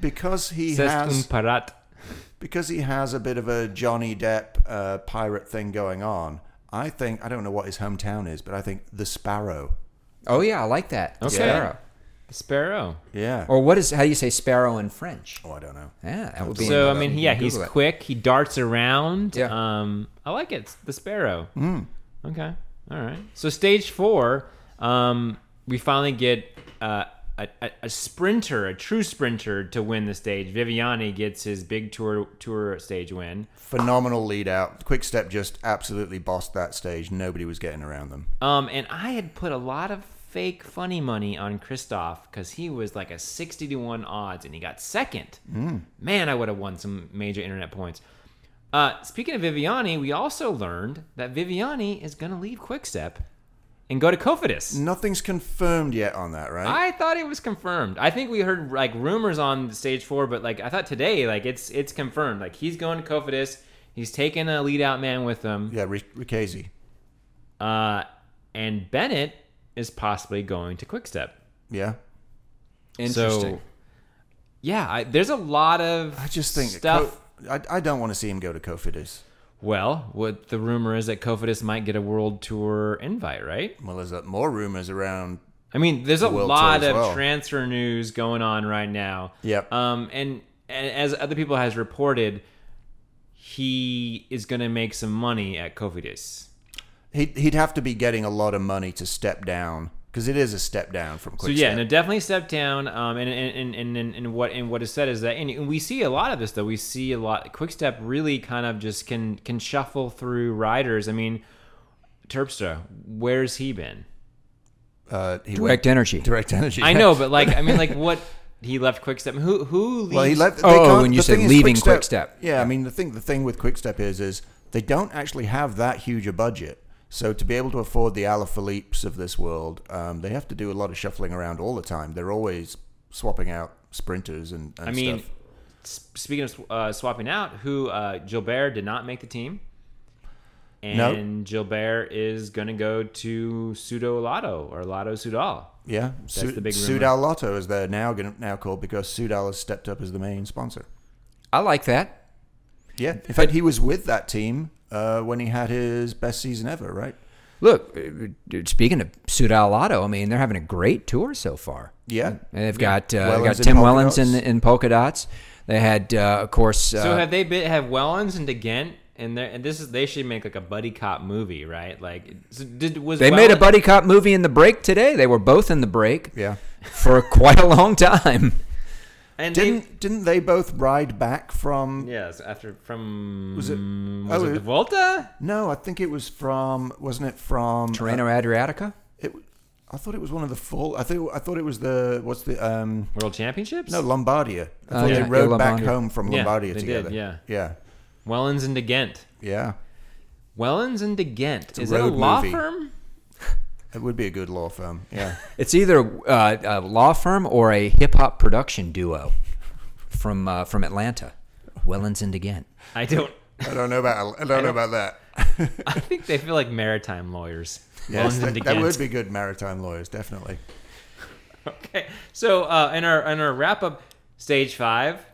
because he C'est un has pirate. Because he has a bit of a Johnny Depp uh, pirate thing going on. I think I don't know what his hometown is, but I think the Sparrow. oh yeah, I like that. Okay. Sparrow. Sparrow. Yeah. Or what is how do you say sparrow in French? Oh, I don't know. Yeah, that would be. So I mean, yeah, he's Google it. quick. He darts around. Yeah. Um, I like it. The sparrow. Mm. Okay. All right. So stage four, um, we finally get uh, a, a, a sprinter, a true sprinter, to win the stage. Viviani gets his big tour tour stage win. Phenomenal lead out. Quick Step just absolutely bossed that stage. Nobody was getting around them. Um, and I had put a lot of fake funny money on Kristoff because he was like a 60 to 1 odds and he got second. Man, I would have won some major internet points. Uh, speaking of Viviani, we also learned that Viviani is going to leave Quickstep and go to Cofidis. Nothing's confirmed yet on that, right? I thought it was confirmed. I think we heard like rumors on stage four, but like I thought today, like it's it's confirmed. Like he's going to Cofidis. He's taking a lead out man with him. yeah, Rick- Richeze. Uh, and Bennett is possibly going to Quickstep. Yeah. Interesting. So, yeah, I, there's a lot of I just think stuff. Co- I, I don't want to see him go to Cofidis. Well, what the rumor is that Cofidis might get a world tour invite, right? Well, there's more rumors around. I mean, there's a World lot of well. transfer news going on right now. Yep. Um, and, and as other people has reported, he is going to make some money at Cofidis. He'd, he'd have to be getting a lot of money to step down because it is a step down from So yeah, Step. no, definitely step down. Um, and and, and, and and what and what is said is that, and we see a lot of this though. We see a lot. Quick step really kind of just can can shuffle through riders. I mean, Terpstra, where's he been? uh, he Direct went- energy. direct energy. I know, but like, I mean, like, what he left Quick Step. Who who leaves? Well, he left. Oh, they can't- when you said leaving Quick-Step- Quick-Step. Yeah, I mean the thing. The thing with Quick Step is, is they don't actually have that huge a budget. So to be able to afford the Alaphilippes of this world, um, they have to do a lot of shuffling around all the time. They're always swapping out sprinters and, and I mean, stuff. speaking of uh, swapping out, who uh, Gilbert did not make the team. No. And Gilbert is going to go to Pseudo Lotto or Lotto Soudal. Yeah, That's the big rumor. Soudal Lotto is they're now going now called because Soudal has stepped up as the main sponsor. I like that. Yeah, in fact, he was with that team uh, when he had his best season ever, right? Look, uh, speaking of Soudal Lotto, I mean they're having a great tour so far. Yeah, And they've got uh, Wellens they got Tim Wellens in, in polka dots. They had, uh, of course, uh, So have they been have Wellens and De Gendt and they and this is they should make like a buddy cop movie, right? Like so did was they made a buddy cop movie in the break today. They were both in the break yeah. for quite a long time. And Didn't didn't they both ride back from? yes, after from Was it- was oh, it the Volta? No, I think it was from. Wasn't it from? Tirreno Adriatico. It, I thought it was one of the full. I think I thought it was the what's the um World Championships? no Lombardia. I Oh, thought yeah, they yeah, rode back home from Yeah, Lombardia they together. did, yeah. yeah, Wellens and De Gendt. yeah. Wellens and De Gendt. a Is it a law movie. firm? It would be a good law firm. Yeah, It's either uh, a law firm or a hip hop production duo from uh, from Atlanta, Wellens and again. I don't. I don't know about I don't know about that. I think they feel like maritime lawyers. Yes, Wellens that, and De that would be good maritime lawyers, definitely. Okay. So uh, in our in our wrap up, stage five.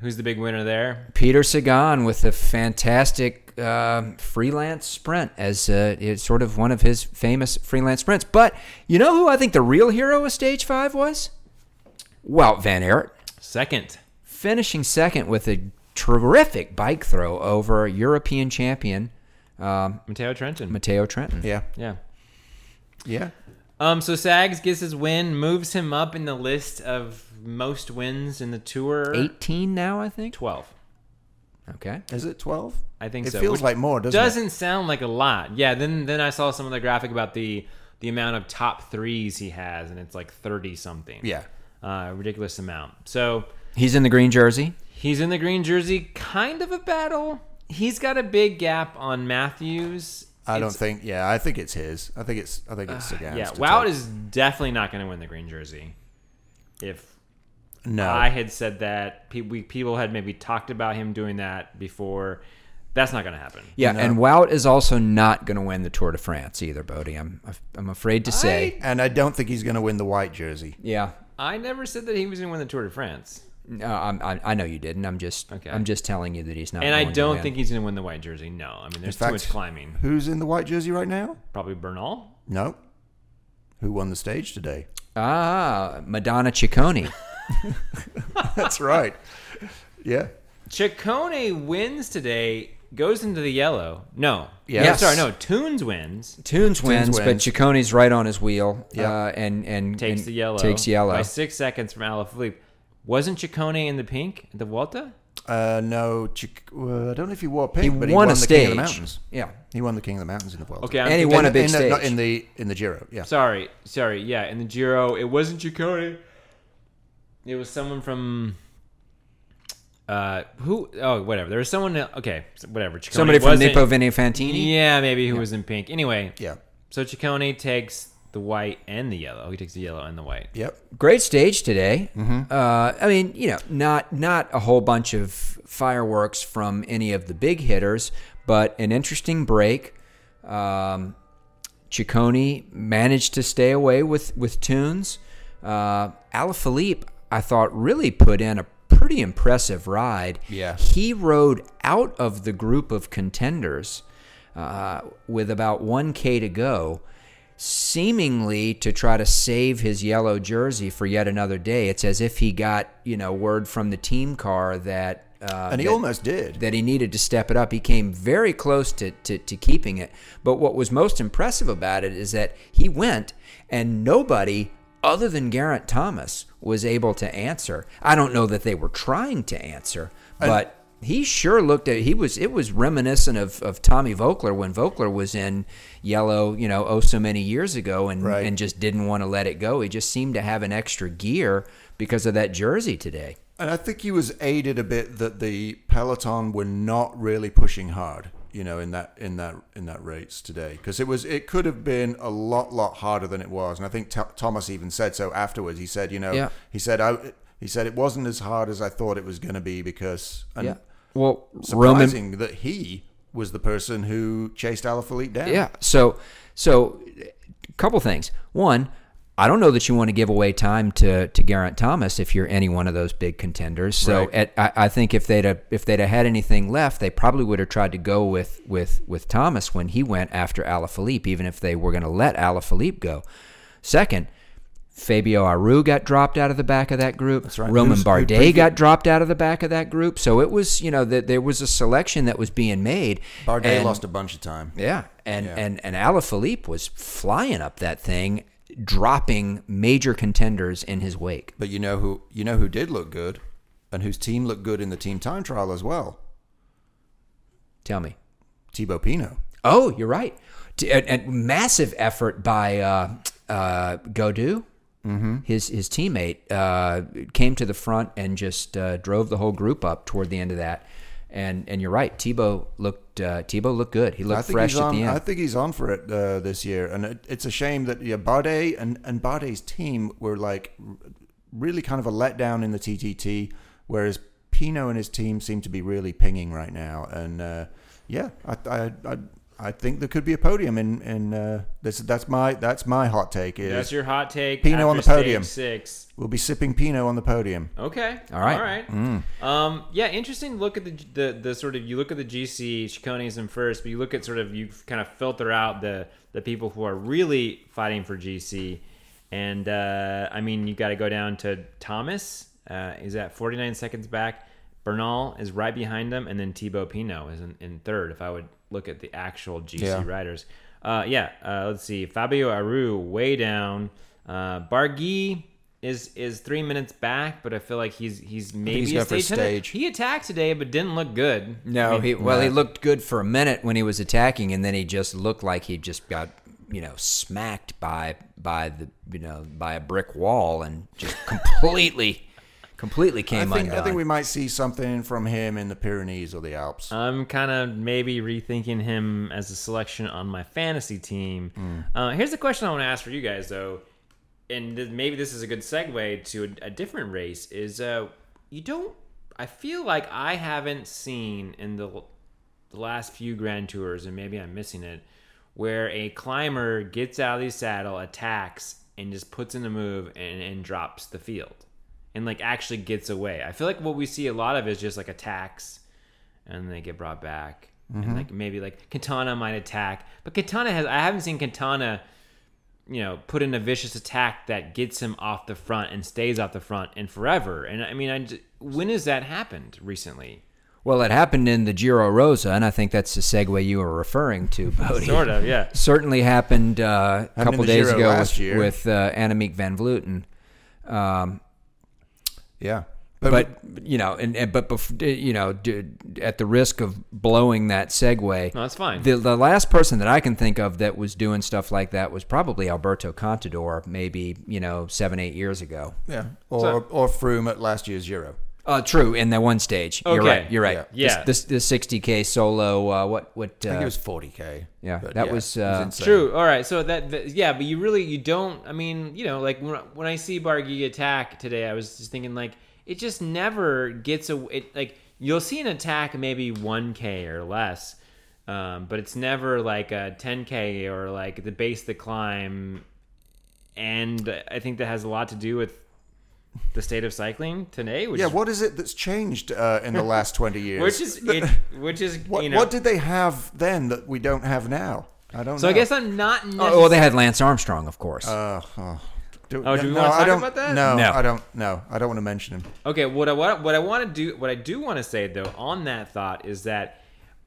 Who's the big winner there? Peter Sagan with a fantastic uh, freelance sprint as uh, it's sort of one of his famous freelance sprints. But you know who I think the real hero of stage five was? Wout Van Aert, Second. finishing second with a terrific bike throw over European champion um, Matteo Trentin. Matteo Trentin. Yeah, yeah. yeah. Um. So Sags gets his win, moves him up in the list of most wins in the tour. 18 now, I think. Twelve. Okay. Is it twelve? I think It so. feels which like more, doesn't, doesn't sound like a lot. Yeah. Then then I saw some of the graphic about the the amount of top threes he has, and it's like thirty something. it? Yeah. Uh, ridiculous amount. So He's in the green jersey. he's in the green jersey, kind of a battle. He's got a big gap on Matthews. I don't think. Yeah, I think it's his. I think it's. I think it's Sagan's. Yeah, to Wout is definitely not going to win the green jersey. If no. I had said that, pe- we, people had maybe talked about him doing that before. That's not going to happen. Yeah, No. and Wout is also not going to win the Tour de France either, Bodie. I'm I'm afraid to say. and I don't think he's going to win the white jersey. yeah. I never said that he was going to win the Tour de France, No, I'm, I, I know you didn't. I'm just Okay. I'm just telling you that he's not. and I going to don't win. think he's going to win the white jersey. No, I mean there's too much climbing. Who's in the white jersey right now? Probably Bernal. No. Who won the stage today? Ah, Madonna Ciccone. That's right. Yeah. Ciccone wins today, goes into the yellow. No, Yes. Yeah, sorry, no. Teuns wins, Teuns wins, but wins. Ciccone's right on his wheel. Yeah. uh, and and takes and the yellow, Takes yellow. by six seconds from Alaphilippe. Wasn't Ciccone in the pink at the Vuelta? Uh, no, Chic- uh, I don't know if he wore pink, He but he won won a the King of stage. the Mountains. Yeah. He won the King of the Mountains in the Vuelta. Okay, I'm And he thinking- won a In- big in stage. not in the in the Giro. Yeah. Sorry, sorry. Yeah, in the Giro, it wasn't Ciccone. It was someone from. Uh, who? Oh, whatever. There was someone. Okay, whatever. Ciccone Somebody from wasn't- Nippo Vini Fantini. Yeah, maybe who was in pink. Anyway, Yeah. so Ciccone takes the white and the yellow. He takes the yellow and the white. Yep. Great stage today. Uh, I mean, you know, not not a whole bunch of fireworks from any of the big hitters, but an interesting break. Um, Ciccone managed to stay away with with Teuns. Uh, Alaphilippe, I thought, really put in a pretty impressive ride. Yeah. he rode out of the group of contenders uh, with about one k to go seemingly to try to save his yellow jersey for yet another day. It's as if he got, you know, word from the team car that uh, And he that- almost did. that he needed to step it up. He came very close to, to, to keeping it. But what was most impressive about it is that he went and nobody other than Geraint Thomas was able to answer. I don't know that they were trying to answer, but he sure looked at he was it was reminiscent of, of Tommy Voeckler when Voeckler was in yellow, you know, oh so many years ago and Right. and just didn't want to let it go. He just seemed to have an extra gear because of that jersey today. And I think he was aided a bit that the peloton were not really pushing hard, you know, in that in that in that race today, because it was it could have been a lot lot harder than it was. And I think Th- Thomas even said so afterwards. He said, you know, Yeah. he said I he said it wasn't as hard as I thought it was going to be because and Yeah. Well, Roman surprising that he was the person who chased Alaphilippe down. Yeah. So, so a couple things. One, I don't know that you want to give away time to to Geraint Thomas if you're any one of those big contenders. So, Right. at, I, I think if they'd have, if they'd have had anything left, they probably would have tried to go with with with Thomas when he went after Alaphilippe, even if they were going to let Alaphilippe go. Second. Fabio Aru got dropped out of the back of that group. That's right. Romain Who's- Bardet got dropped out of the back of that group. So it was, you know, that there was a selection that was being made. Bardet And- lost a bunch of time. yeah, and Yeah. and and Alaphilippe was flying up that thing, dropping major contenders in his wake. But you know who you know who did look good, and whose team looked good in the team time trial as well. Tell me. Thibaut Pinot. Oh, you're right. And massive effort by uh, uh, Gaudu, mm-hmm. his his teammate, uh, came to the front and just uh, drove the whole group up toward the end of that. And and you're right. Thibaut looked uh, Thibaut looked good. He looked fresh he's at the end. I think he's on for it uh, this year, and it, it's a shame that yeah, Bardet and and Bardet's team were like really kind of a letdown in the TTT, whereas Pinot and his team seem to be really pinging right now. And uh, yeah, I, I I I think there could be a podium in in uh, this. That's my that's my hot take. Is That's your hot take. Pinot on the podium. Six. we'll be sipping Pinot on the podium. Okay. All right. All right. Um, yeah, interesting. Look at the, the the sort of you look at the GC Ciccone's in first, but you look at sort of you kind of filter out the the people who are really fighting for GC, and uh, I mean you got to go down to Thomas. Uh, is at 49 seconds back. Bernal is right behind him, and then Thibaut Pinot is in, in third. If I would look at the actual GC Yeah. riders, uh, yeah. Uh, let's see. Fabio Aru way down. Uh, Barguil is is three minutes back, but I feel like he's he's maybe he's a going for a stage, stage. He attacked today, but didn't look good. No, I mean, he well, he looked good for a minute when he was attacking, and then he just looked like he just got you know smacked by by the you know by a brick wall and just completely completely I came think undone. I think we might see something from him in the Pyrenees or the Alps. I'm kind of maybe rethinking him as a selection on my fantasy team. Hmm. Uh, here's the question I want to ask for you guys, though, and th- maybe this is a good segue to a, a different race. Is uh, you don't? I feel like I haven't seen in the, the last few Grand Tours, and maybe I'm missing it, where a climber gets out of the saddle, attacks, and just puts in a move and, and drops the field, and like actually gets away. I feel like what we see a lot of is just like attacks and they get brought back. And like maybe like Quintana might attack, but Quintana has I haven't seen Quintana, you know, put in a vicious attack that gets him off the front and stays off the front and forever. And I mean, I j- when has that happened recently? well, it happened in the Giro Rosa, and I think that's the segue you were referring to, Bodie. Sort of, yeah. Certainly happened uh, a in couple days Giro ago with, year. with uh, Annemiek van Vleuten. Um, yeah, but you know, and, and but bef- eh, you know, d- at the risk of blowing that segue, No, that's fine. The the last person that I can think of that was doing stuff like that was probably Alberto Contador, maybe you know seven eight years ago. yeah, or So- or Froome at last year's Giro. Uh, true. In that one stage, you're Okay. right. You're right. Yeah. This this, this 60k solo. Uh, what what? I think Uh, it was 40k. yeah, but that was, it uh, insane. True. All right. So that, that yeah, but you really you don't. I mean, you know, like when, when I see Barguil attack today, I was just thinking like it just never gets a it like you'll see an attack maybe one k or less, um, but it's never like a ten k or like the base of the climb, and I think that has a lot to do with the state of cycling today. Which Yeah, is, what is it that's changed uh, in the last 20 years? which is it, which is what, you know. what did they have then that we don't have now? I don't so know. I guess I'm not. oh, well, they had Lance Armstrong, of course. Uh, oh. Do, Oh, do we no, wanna I talk don't, about that? No, No. I don't. No, I don't want to mention him. Okay, what I what, what I want to do, what I do want to say though, on that thought is that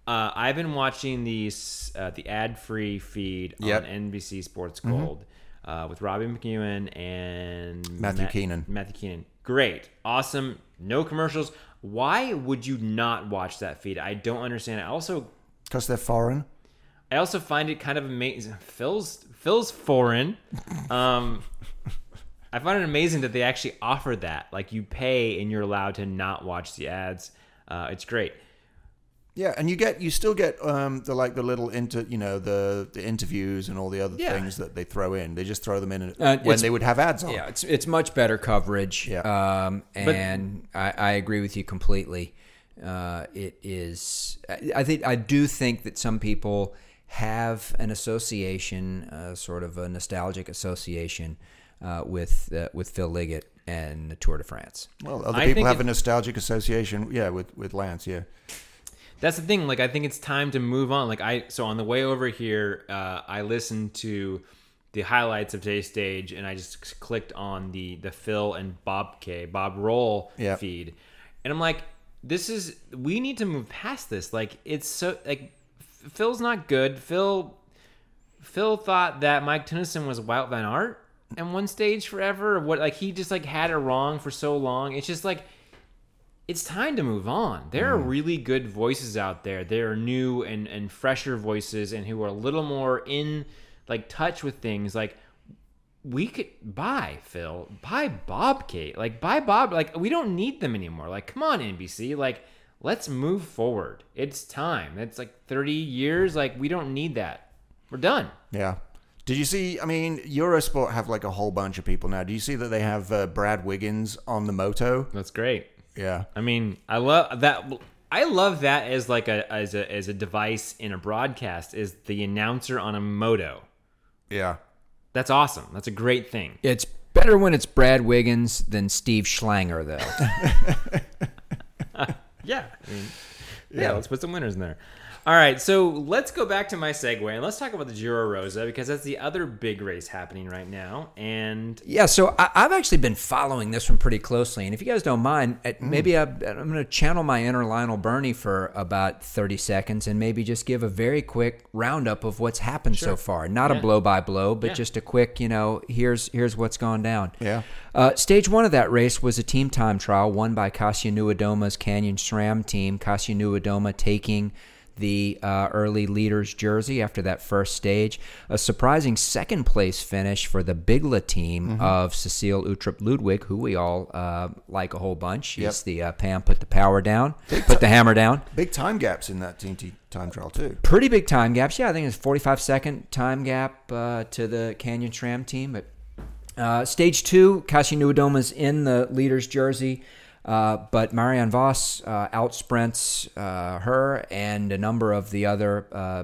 uh, I've been watching these uh, the ad free feed Yep. on NBC Sports Gold uh, with Robbie McEwen and Matthew Matt- Keenan. Matthew Keenan, great, awesome, no commercials. Why would you not watch that feed? I don't understand. I also Because they're foreign. I also find it kind of amazing. Phil's Phil's foreign. Um, I find it amazing that they actually offer that. Like you pay and you're allowed to not watch the ads. Uh, it's great. Yeah, and you get you still get um the like the little inter you know the the interviews and all the other Yeah. things that they throw in. They just throw them in Uh, when it's- they would have ads on. Yeah, it's it's much better coverage. Yeah. Um, and I, I agree with you completely. Uh, it is. I, I think I do think that some people have an association, uh, sort of a nostalgic association, uh, with uh, with Phil Liggett and the Tour de France. Well, other I people think have it- a nostalgic association. Yeah, with with Lance. Yeah. That's the thing. Like I think it's time to move on. Like I so on the way over here, uh, I listened to the highlights of today's stage, and I just clicked on the the Phil and Bob K Bob Roll Yeah. feed, and I'm like, this is we need to move past this. Like it's so like Phil's not good. Phil Phil thought that Mike Teunissen was Wout Van Aert and one stage forever? What? Like he just like had it wrong for so long. It's just like it's time to move on. There are really good voices out there. There are new and and fresher voices, and who are a little more in like touch with things. Like we could buy Phil, buy Bob Kate, like buy Bob. Like we don't need them anymore. Like come on NBC, like let's move forward. It's time. It's like thirty years. Like we don't need that. We're done. Yeah. Did you see? I mean, Eurosport have like a whole bunch of people now. Do you see that they have uh, Brad Wiggins on the moto? That's great. Yeah. I mean, I love that. I love that as like a as a as a device in a broadcast is the announcer on a moto. Yeah. That's awesome. That's a great thing. It's better when it's Brad Wiggins than Steve Schlanger, though. Yeah. I mean, yeah. Let's put some winners in there. All right, so let's go back to my segue and let's talk about the Giro Rosa because that's the other big race happening right now. And Yeah, so I, I've actually been following this one pretty closely, and if you guys don't mind, uh, maybe I, I'm going to channel my inner Lionel Birnie for about 30 seconds, and maybe just give a very quick roundup of what's happened so far. Not a blow by blow, but Yeah. just a quick, you know, here's here's what's gone down. Yeah. Uh, stage one of that race was a team time trial won by Kasia Niewiadoma's Canyon SRAM team. Kasia Niewiadoma taking the uh, early leader's jersey after that first stage. A surprising second place finish for the Bigla team of Cecilie Uttrup Ludwig, who we all uh, like a whole bunch. She's Yep. the uh, Pam put the power down, put the hammer down. Big time gaps in that TNT time trial too. Pretty big time gaps. Yeah, I think it's 45 second time gap uh, to the Canyon SRAM team. But uh, stage two, Kasia Niewiadoma's in the leader's jersey. Uh, but Marianne Vos uh, outsprints uh, her and a number of the other uh,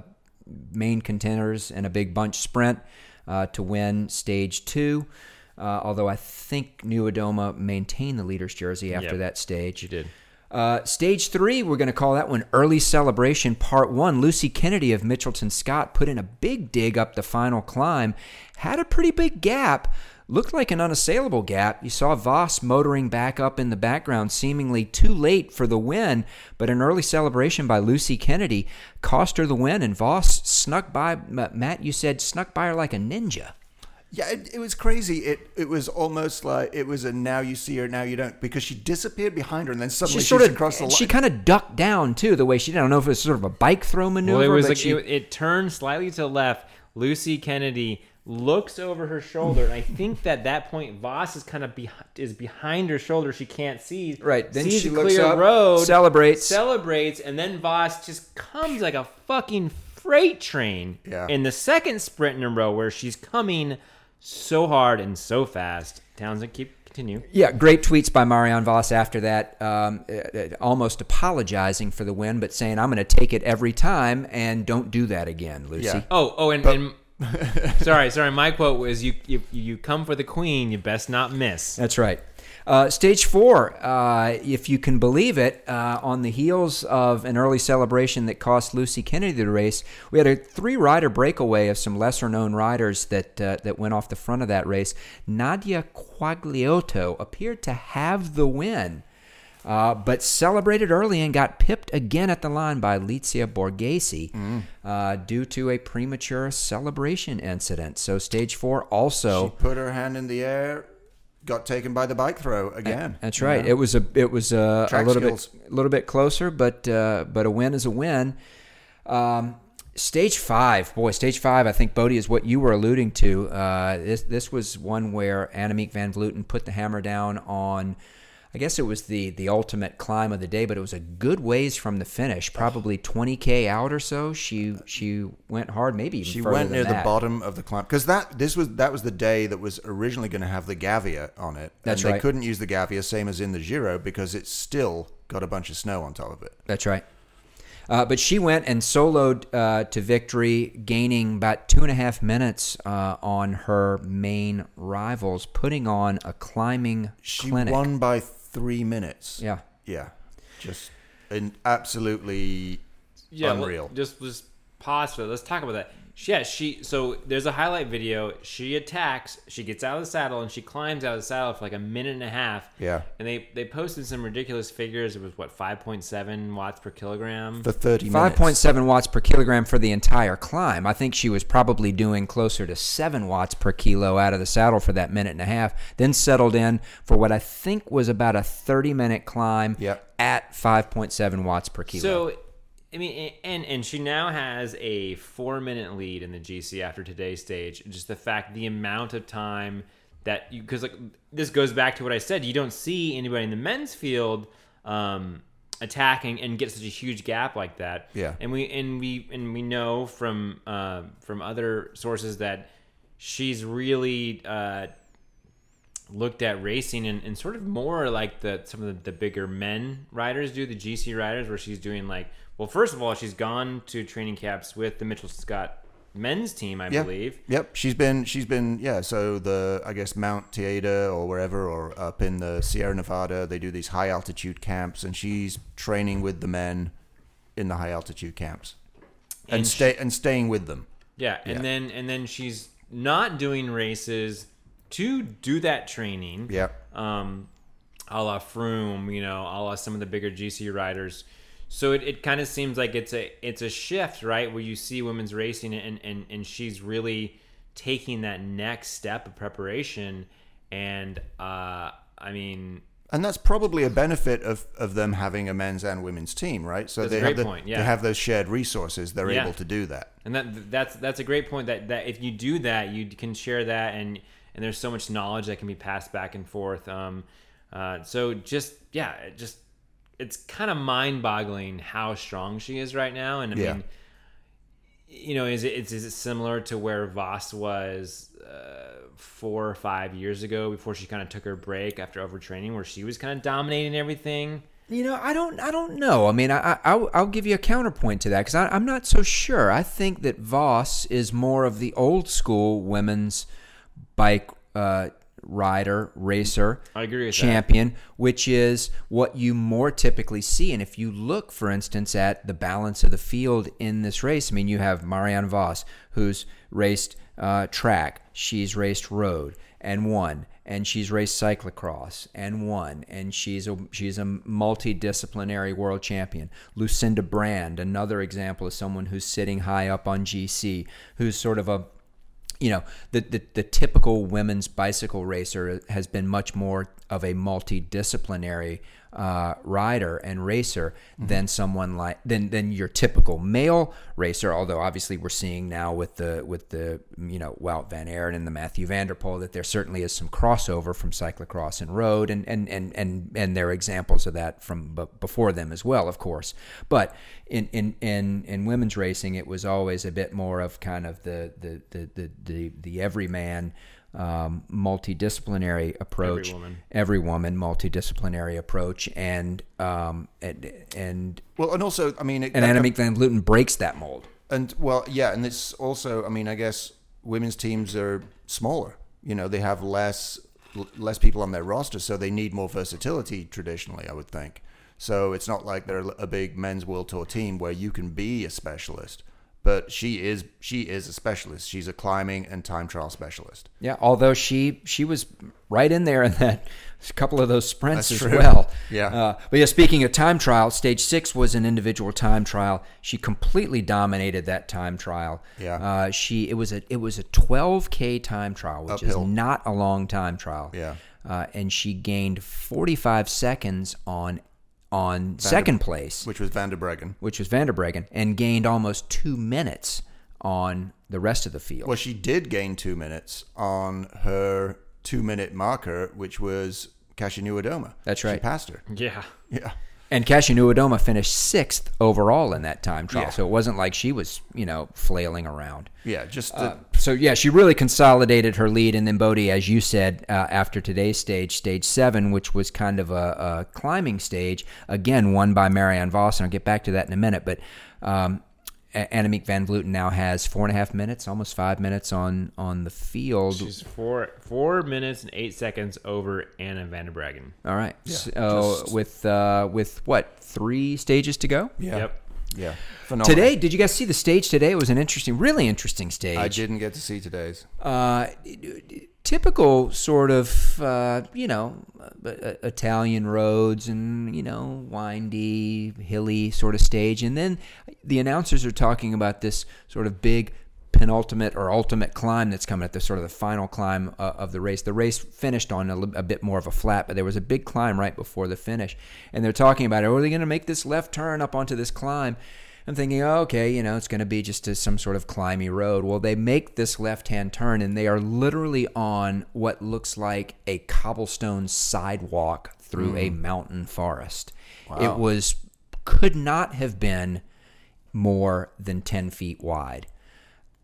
main contenders in a big bunch sprint uh, to win stage two. Uh, although I think Niewiadoma maintained the leader's jersey after Yep. that stage. you did. Uh, stage three, we're going to call that one Early Celebration Part One. Lucy Kennedy of Mitchelton Scott put in a big dig up the final climb, had a pretty big gap, looked like an unassailable gap. You saw Vos motoring back up in the background, seemingly too late for the win, but an early celebration by Lucy Kennedy cost her the win, and Vos snuck by. Matt, you said snuck by her like a ninja. Yeah, it, it was crazy. It it was almost like it was a now you see her, now you don't, because she disappeared behind her and then suddenly She she's sort of, across the line. she kind of ducked down too, the way she did. I don't know if it was sort of a bike throw maneuver. Well, it was but like she, it, it turned slightly to the left. Lucy Kennedy looks over her shoulder, and I think that that point Vos is kind of be, is behind her shoulder. She can't see. Right, then she looks clear up, road, celebrates. celebrates, and then Vos just comes like a fucking freight train Yeah. in the second sprint in a row where she's coming so hard and so fast. Townsend, keep continue. Yeah, great tweets by Marianne Vos after that, um, uh, uh, almost apologizing for the win, but saying, I'm going to take it every time and don't do that again, Lucy. Yeah. Oh, oh, and, and sorry, sorry. My quote was, "You, you, you come for the queen. You best not miss." That's right. Uh, stage four, uh, if you can believe it, uh, on the heels of an early celebration that cost Lucy Kennedy the race, we had a three-rider breakaway of some lesser-known riders that uh, that went off the front of that race. Nadia Quagliotto appeared to have the win, uh, but celebrated early and got pipped again at the line by Lizia Borghesi uh, due to a premature celebration incident. So stage four also. she put her hand in the air, got taken by the bike throw again. That's right. know? It was a it was a, a little skills. bit a little bit closer, but uh, but a win is a win. Um, stage five, boy, stage five. I think Bodie is what you were alluding to. Uh, this this was one where Annemiek van Vleuten put the hammer down on. I guess it was the the ultimate climb of the day, but it was a good ways from the finish, probably 20k out or so. She she went hard, maybe even She went near the bottom of the climb because that this was that was the day that was originally going to have the Gavia on it. That's and They couldn't use the Gavia, same as in the Giro, because it's still got a bunch of snow on top of it. That's right. Uh, but she went and soloed uh, to victory, gaining about two and a half minutes uh, on her main rivals, putting on a climbing She clinic. won by three minutes. Yeah. yeah, just an absolutely Yeah, well, unreal. just just pause for that. Let's talk about that. Yeah, she. So there's a highlight video. She attacks. She gets out of the saddle and she climbs out of the saddle for like a minute and a half. Yeah. And they they posted some ridiculous figures. It was what 5.7 watts per kilogram. For 30 minutes. point seven watts per kilogram for the entire climb. I think she was probably doing closer to seven watts per kilo out of the saddle for that minute and a half. Then settled in for what I think was about a thirty minute climb Yep. at five point seven watts per kilo. So, I mean, and and she now has a four minute lead in the GC after today's stage. Just the fact, the amount of time that you, because like this goes back to what I said. You don't see anybody in the men's field um, attacking and get such a huge gap like that. Yeah. and we and we and we know from uh, from other sources that she's really. Uh, looked at racing and, and sort of more like the some of the, the bigger men riders do the GC riders where she's doing like well first of all she's gone to training camps with the Mitchell Scott men's team I believe Yep, she's been she's been yeah. So the I guess Mount Teide or wherever or up in the Sierra Nevada, they do these high altitude camps, and she's training with the men in the high altitude camps and, And stay and staying with them. yeah and Yeah. then and then she's not doing races to do that training Yeah. um, a la Froome, you know, a la some of the bigger GC riders. So it, it kind of seems like it's a it's a shift, right, where you see women's racing and, and, and she's really taking that next step of preparation. And uh, I mean, And that's probably a benefit of, of them having a men's and women's team, right? So That's they great have the, point, yeah. they have those shared resources. They're Yeah. able to do that. and that that's that's a great point. That that if you do that, you can share that, and and there's so much knowledge that can be passed back and forth. Um, uh, so just yeah, it just it's kind of mind-boggling how strong she is right now, and I Yeah. mean, you know, is it is, is it similar to where Vos was uh, four or five years ago before she kind of took her break after overtraining, where she was kind of dominating everything? You know, I don't, I don't know. I mean, I, I I'll, I'll give you a counterpoint to that because I'm not so sure. I think that Vos is more of the old school women's bike uh, rider, racer, with that. champion, which is what you more typically see. And if you look, for instance, at the balance of the field in this race, I mean, you have Marianne Vos, who's raced uh, track, she's raced road and won, and she's raced cyclocross and won, and she's a she's a multidisciplinary world champion. Lucinda Brand, another example of someone who's sitting high up on GC, who's sort of a you know the, the the typical women's bicycle racer has been much more of a multidisciplinary uh, rider and racer than someone like than than your typical male racer. Although obviously we're seeing now with the with the you know Wout van Aert and the Mathieu van der Poel that there certainly is some crossover from cyclocross and road, and and and and and there are examples of that from b- before them as well, of course. But in in in in women's racing, it was always a bit more of kind of the the the the the, the everyman um, multidisciplinary approach, Every woman. every woman multidisciplinary approach, and um, and and Well, and also, I mean, it, and Annemiek van Vleuten breaks that mold. And well, yeah, and it's also, I mean, I guess women's teams are smaller. You know, they have less less people on their roster, so they need more versatility. Traditionally, I would think. So it's not like they're a big men's world tour team where you can be a specialist. But she is she is a specialist. She's a climbing and time trial specialist. Yeah, although she she was right in there in that couple of those sprints That's as true. well. Yeah. Uh, but yeah, speaking of time trial, stage six was an individual time trial. She completely dominated that time trial. Yeah. Uh, she it was a it was a 12k time trial, which Uphill. is not a long time trial. Yeah. Uh, and she gained 45 seconds on on second place Which was Van der Breggen. which was Vanderbreggen, and gained almost two minutes on the rest of the field. Well, she did gain two minutes on her two minute marker, which was Kasia Niewiadoma. That's right. She passed her. Yeah. Yeah. And Kasia Niewiadoma finished sixth overall in that time trial, Yeah. so it wasn't like she was, you know, flailing around. Yeah. Just the, Uh, so yeah, she really consolidated her lead, and then Bodie, as you said, uh, after today's stage, stage seven, which was kind of a, a climbing stage, again won by Marianne Vos, and I'll get back to that in a minute. But um, Annemiek van Vleuten now has four and a half minutes, almost five minutes on on the field. She's four four minutes and eight seconds over Anna van der Breggen. All right, so just- with uh, with what three stages to go? yeah. Yep. Yeah, phenomenal. Today, did you guys see the stage today? It was an interesting, really interesting stage. I didn't get to see today's. uh, typical sort of uh, you know uh, Italian roads and you know windy, hilly sort of stage, and then the announcers are talking about this sort of big penultimate or ultimate climb that's coming at the sort of the final climb uh, of the race. The race finished on a, a, bit more of a flat, but there was a big climb right before the finish, and they're talking about, oh, are they going to make this left turn up onto this climb? I'm thinking, oh, okay, you know, it's going to be just a, some sort of climby road. Well, they make this left hand turn and they are literally on what looks like a cobblestone sidewalk through a mm. mountain forest. It was, could not have been more than 10 feet wide.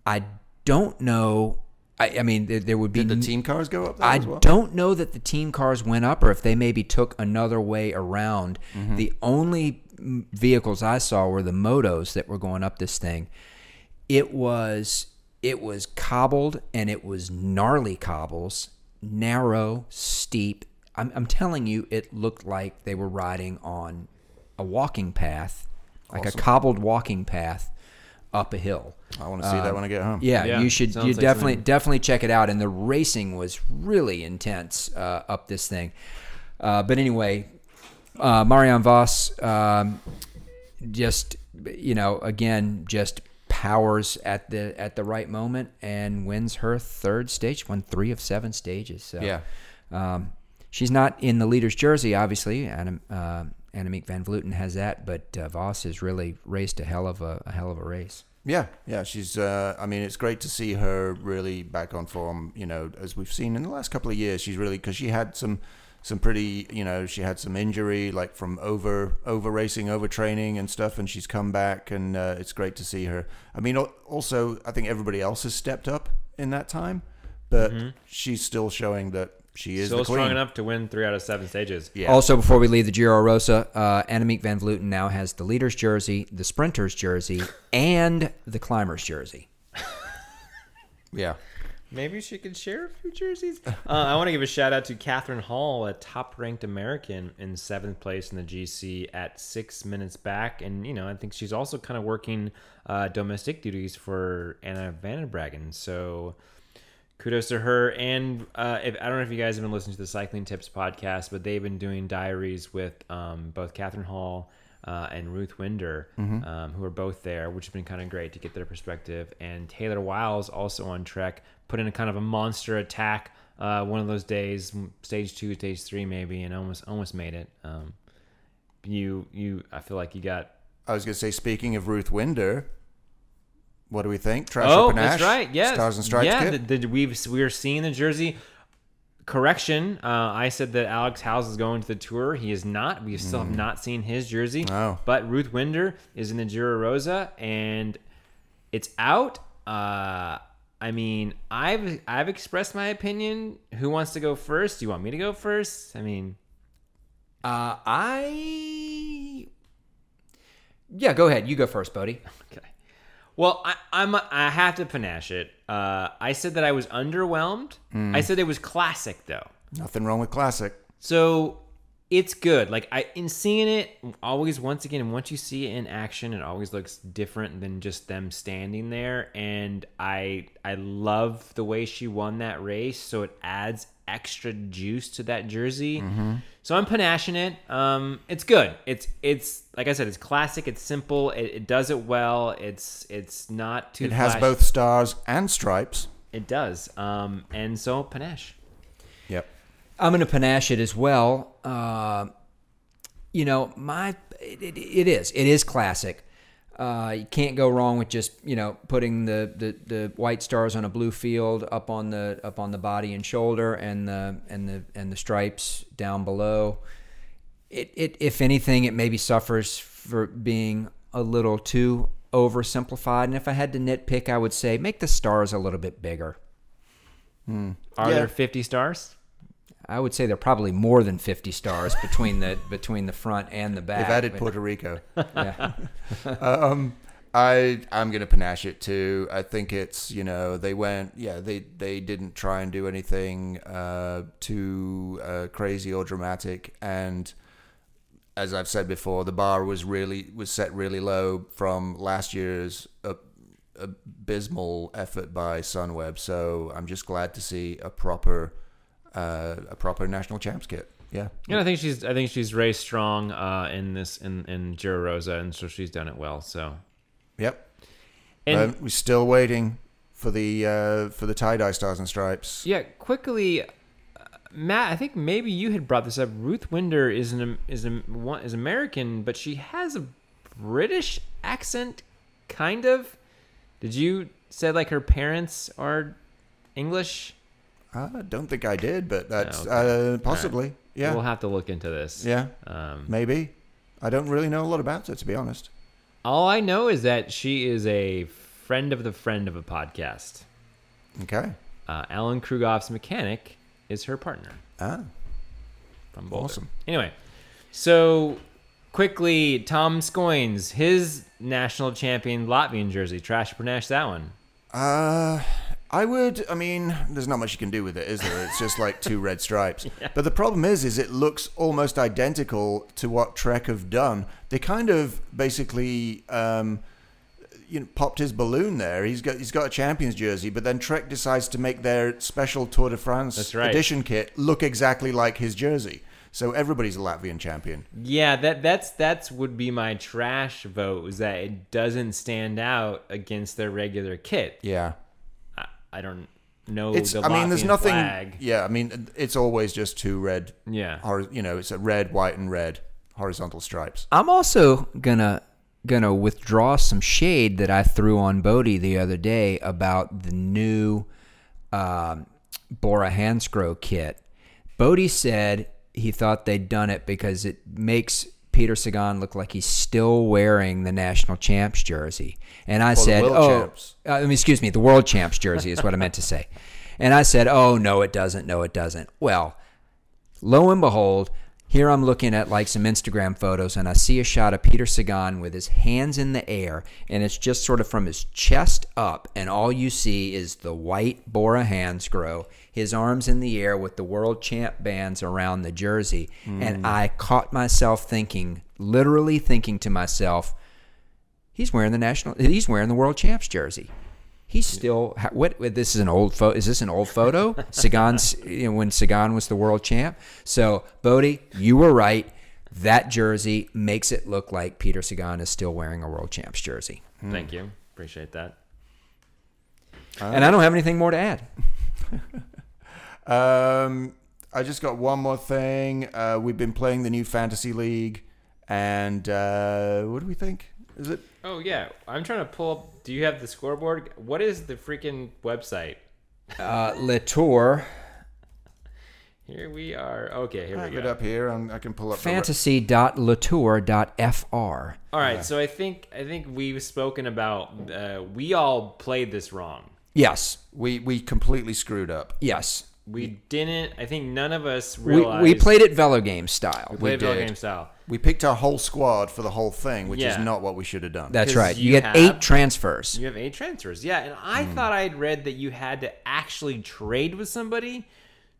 I don't know. I, I mean, there, there would be. Did the team cars go up I as well? don't know that the team cars went up or if they maybe took another way around. Mm-hmm. The only vehicles I saw were the motos that were going up this thing. It was it was cobbled and it was gnarly cobbles, narrow, steep. I'm, I'm telling you, it looked like they were riding on a walking path, like a cobbled walking path up a hill. I want to see that when I get home. Um, Yeah, Yeah, you should. You like definitely something- definitely check it out. And the racing was really intense uh, up this thing. Uh, but anyway, uh, Marianne Vos um, just you know again just powers at the at the right moment and wins her third stage. Won three of seven stages. So Yeah. um, she's not in the leader's jersey, obviously. Anna, uh, Annemiek van Vleuten has that, but uh, Vos has really raced a hell of a, a hell of a race. Yeah, yeah, she's. Uh, I mean, it's great to see her really back on form. You know, as we've seen in the last couple of years, she's really because she had some, some pretty. You know, she had some injury like from over over racing, over training and stuff, and she's come back, and uh, it's great to see her. I mean, also, I think everybody else has stepped up in that time, but she's still showing that she is Still the queen. strong enough to win three out of seven stages. Yeah. Also, before we leave the Giro Rosa, uh, Annemiek van Vleuten now has the leader's jersey, the sprinter's jersey, and the climber's jersey. yeah. Maybe she could share a few jerseys. Uh, I want to give a shout out to Katharine Hall, a top-ranked American in seventh place in the GC at six minutes back, and you know I think she's also kind of working uh, domestic duties for Anna van der Breggen. So kudos to her. And uh, if, I don't know if you guys have been listening to the Cycling Tips podcast, but they've been doing diaries with um, both Katharine Hall uh, and Ruth Winder, um, who are both there, which has been kind of great to get their perspective. And Taylor Wiles also on Trek, put in a kind of a monster attack uh, one of those days, stage two, stage three, maybe, and almost almost made it. Um, you you, I feel like you got I was going to say, speaking of Ruth Winder, what do we think? Trash oh, or Panache? that's right. Yes. Stars and Stripes Yeah, kit? the, the, we've we are seeing the jersey. Correction. Uh, I said that Alex Howes is going to the tour. He is not. We still have not seen his jersey. Oh. But Ruth Winder is in the Giro Rosa, and it's out. Uh, I mean, I've I've expressed my opinion. Who wants to go first? Do you want me to go first? I mean, Uh, I. Yeah, go ahead. You go first, Bodie. Okay. Well, I, I'm I have to panache it. Uh, I said that I was underwhelmed. I said it was classic though. Nothing wrong with classic. So it's good. Like I in seeing it always once again once you see it in action it always looks different than just them standing there and I I love the way she won that race so it adds extra juice to that jersey. So I'm panaching it. Um it's good. It's it's like I said it's classic, it's simple, it, it does it well. It's it's not too It has flash- both stars and stripes. It does. Um and so panache. Yep. I'm going to panache it as well. Uh, you know, my it, it, it is it is classic. Uh, you can't go wrong with just you know putting the, the, the white stars on a blue field up on the up on the body and shoulder and the and the and the stripes down below. It, it if anything it maybe suffers for being a little too oversimplified. And if I had to nitpick, I would say make the stars a little bit bigger. Are Yeah. there 50 stars? I would say they're probably more than 50 stars between the between the front and the back. They've added but- Puerto Rico. yeah. um, I I'm gonna panache it too. I think it's you know they went yeah they they didn't try and do anything uh, too uh, crazy or dramatic and as I've said before, the bar was really was set really low from last year's uh, abysmal effort by Sunweb. So I'm just glad to see a proper uh, a proper national champs kit. Yeah. And I think she's I think she's raised strong uh, in this in in Giro Rosa, and so she's done it well. So Yep. and Um, we're still waiting for the uh, for the tie dye stars and stripes. yeah, quickly, uh, Matt. I think maybe you had brought this up. Ruth Winder is an is a one is American, but she has a British accent, kind of. Did you say like her parents are English? I don't think I did, but that's okay. uh, possibly. Yeah. we'll have to look into this. yeah. Um, Maybe. I don't really know a lot about her, to be honest. all I know is that she is a friend of the friend of a podcast. Okay. Uh, Alan Krugoff's mechanic is her partner Ah. from Boulder. Awesome. Anyway, so quickly, Toms Skujiņš, his national champion Latvian jersey. Trash or that one. Uh, I would. I mean, there's not much you can do with it, is there? It's just like two red stripes. But the problem is, is it looks almost identical to what Trek have done. They kind of basically, um, you know, popped his balloon there. He's got he's got a champions jersey, but then Trek decides to make their special Tour de France right. edition kit look exactly like his jersey. So everybody's a Latvian champion. Yeah, that that's that's would be my trash vote. Is that it doesn't stand out against their regular kit. Yeah. I, I don't know. It's. the I mean, there's nothing. Flag. Yeah. I mean, it's always just two red Yeah. hor- you know, it's a red, white, and red horizontal stripes. I'm also gonna gonna withdraw some shade that I threw on Bodie the other day about the new um, Bora Hansgrohe kit. Bodie said he thought they'd done it because it makes Peter Sagan look like he's still wearing the national champs jersey, and I the said, "Oh, champs. uh, I mean, excuse me, the world champs jersey is what I meant to say." And I said, "Oh no, it doesn't. No, it doesn't." Well, lo and behold, here I'm looking at like some Instagram photos and I see a shot of Peter Sagan with his hands in the air and it's just sort of from his chest up and all you see is the white Bora Hansgrohe, his arms in the air with the world champ bands around the jersey. And I caught myself thinking, literally thinking to myself, he's wearing the national he's wearing the world champs jersey. He's still what? This is an old photo. Is this an old photo? Sagan's you know, when Sagan was the world champ. So Bodie, you were right. That jersey makes it look like Peter Sagan is still wearing a world champs jersey. Thank you. Appreciate that. and I don't have anything more to add. Um, I just got one more thing. Uh, we've been playing the new fantasy league, and uh, what do we think? Is it? Oh yeah, I'm trying to pull up. Do you have the scoreboard? What is the freaking website? Uh, Latour Here we are. Okay, here I have we it go. up here. i I can pull up. the re- fantasy.letour.fr. All right, so I think I think we've spoken about. Uh, we all played this wrong. Yes, we we completely screwed up. yes. We didn't. I think none of us We, realized. we played it Velo game style. We played video did. game style. We picked our whole squad for the whole thing, which Yeah. is not what we should have done. That's right. You, you get have- eight transfers. You have eight transfers, yeah. And I Hmm. thought I'd read that you had to actually trade with somebody,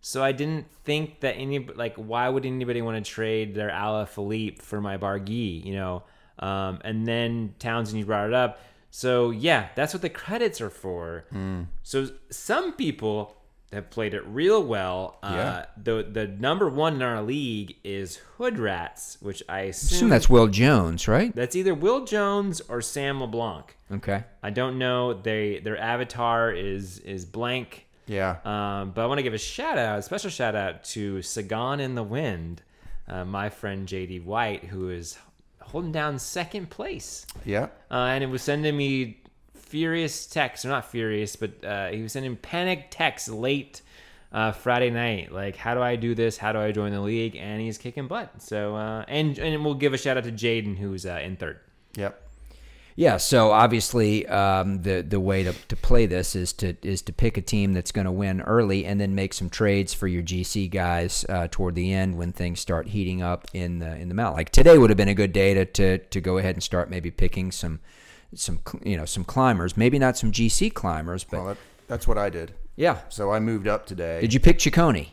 so I didn't think that any like why would anybody want to trade their Alaphilippe for my Barguil, you know? Um, and then Townsend, you brought it up, so yeah, that's what the credits are for. Hmm. So some people have played it real well. Uh, Yeah. The the number one in our league is Hood Rats, which I assume, assume that's Will Jones, right? that's either Will Jones or Sam LeBlanc. Okay. I don't know. They their avatar is is blank. yeah. Um, but I want to give a shout out, a special shout out to Sagan in the Wind, uh, my friend JD White, who is holding down second place, yeah. uh, and it was sending me furious texts, or not furious, but uh, he was sending panic texts late uh, Friday night, like how do I do this? How do I join the league? And he's kicking butt. So uh, and and we'll give a shout out to Jaden, who's uh, in third. Yep. Yeah, so obviously um, the the way to, to play this is to is to pick a team that's going to win early and then make some trades for your GC guys uh, toward the end when things start heating up in the in the mount. Like today would have been a good day to, to to go ahead and start maybe picking some some you know some climbers, maybe not some GC climbers, but Well, that, that's what I did. yeah. So I moved up today. Did you pick Ciccone?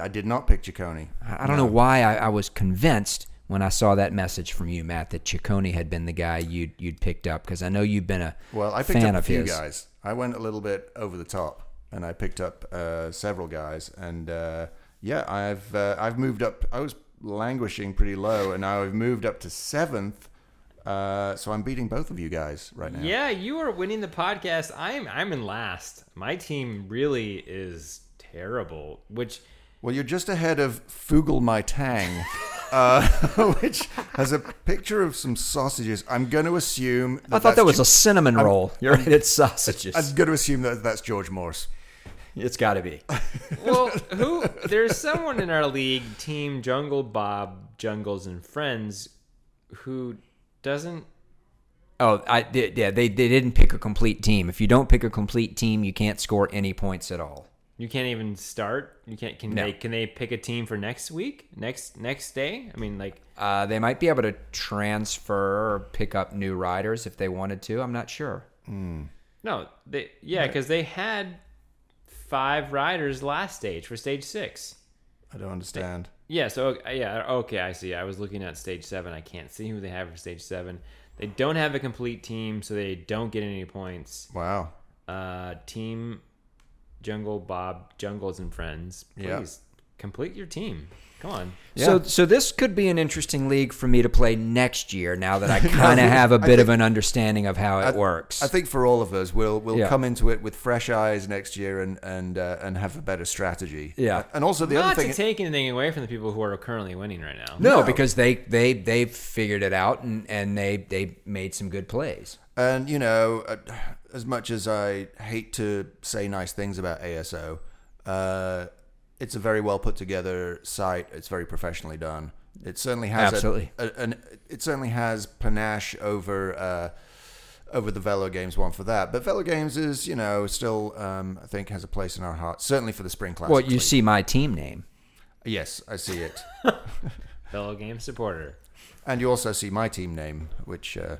I did not pick Ciccone. I I don't know why I, I was convinced when I saw that message from you, Matt, that Ciccone had been the guy you'd you'd picked up because I know you've been a Well, I picked fan up a few his. guys. I went a little bit over the top, and I picked up uh, several guys. And uh, yeah, I've uh, I've moved up. I was languishing pretty low, and now I've moved up to seventh. Uh, so I'm beating both of you guys right now. Yeah, you are winning the podcast. I'm I'm in last. My team really is terrible. Which Well, you're just ahead of Fugel My Tang, uh, which has a picture of some sausages. I'm going to assume. That I thought that was a that's cinnamon roll. You're right, it's sausages. I'm going to assume that that's George Morse. it's got to be. well, who there's someone in our league, Team Jungle Bob Jungles and Friends, who doesn't. Oh, I did. Yeah, they, they didn't pick a complete team. If you don't pick a complete team, you can't score any points at all. You can't even start. You can't. Can No. they? Can they pick a team for next week? Next next day? I mean, like Uh, they might be able to transfer or pick up new riders if they wanted to. I'm not sure. no. They yeah, because they had five riders last stage for stage six. I don't understand. Yeah. So uh, yeah. Okay, I see. I was looking at stage seven. I can't see who they have for stage seven. They don't have a complete team, so they don't get any points. Wow. uh, team Jungle Bob Jungles and Friends. Please Yeah. complete your team. Come on. So, Yeah. so this could be an interesting league for me to play next year. Now that I kind of have a bit of an understanding of how it works. I think for all of us, we'll we'll Yeah. come into it with fresh eyes next year and and uh, and have a better strategy. Yeah. And also the Not other thing. to take anything away from the people who are currently winning right now. no, No. because they they they figured it out and and they they made some good plays. And you know, uh, as much as I hate to say nice things about ASO, uh, it's a very well put together site. It's very professionally done. It certainly has Absolutely. a, an it certainly has panache over uh, over the Velo Games one for that. But Velo Games is you know still um, I think has a place in our hearts. Certainly for the Spring class. Well, you League. see my team name. Yes, I see it. Velo Game supporter. and you also see my team name, which uh,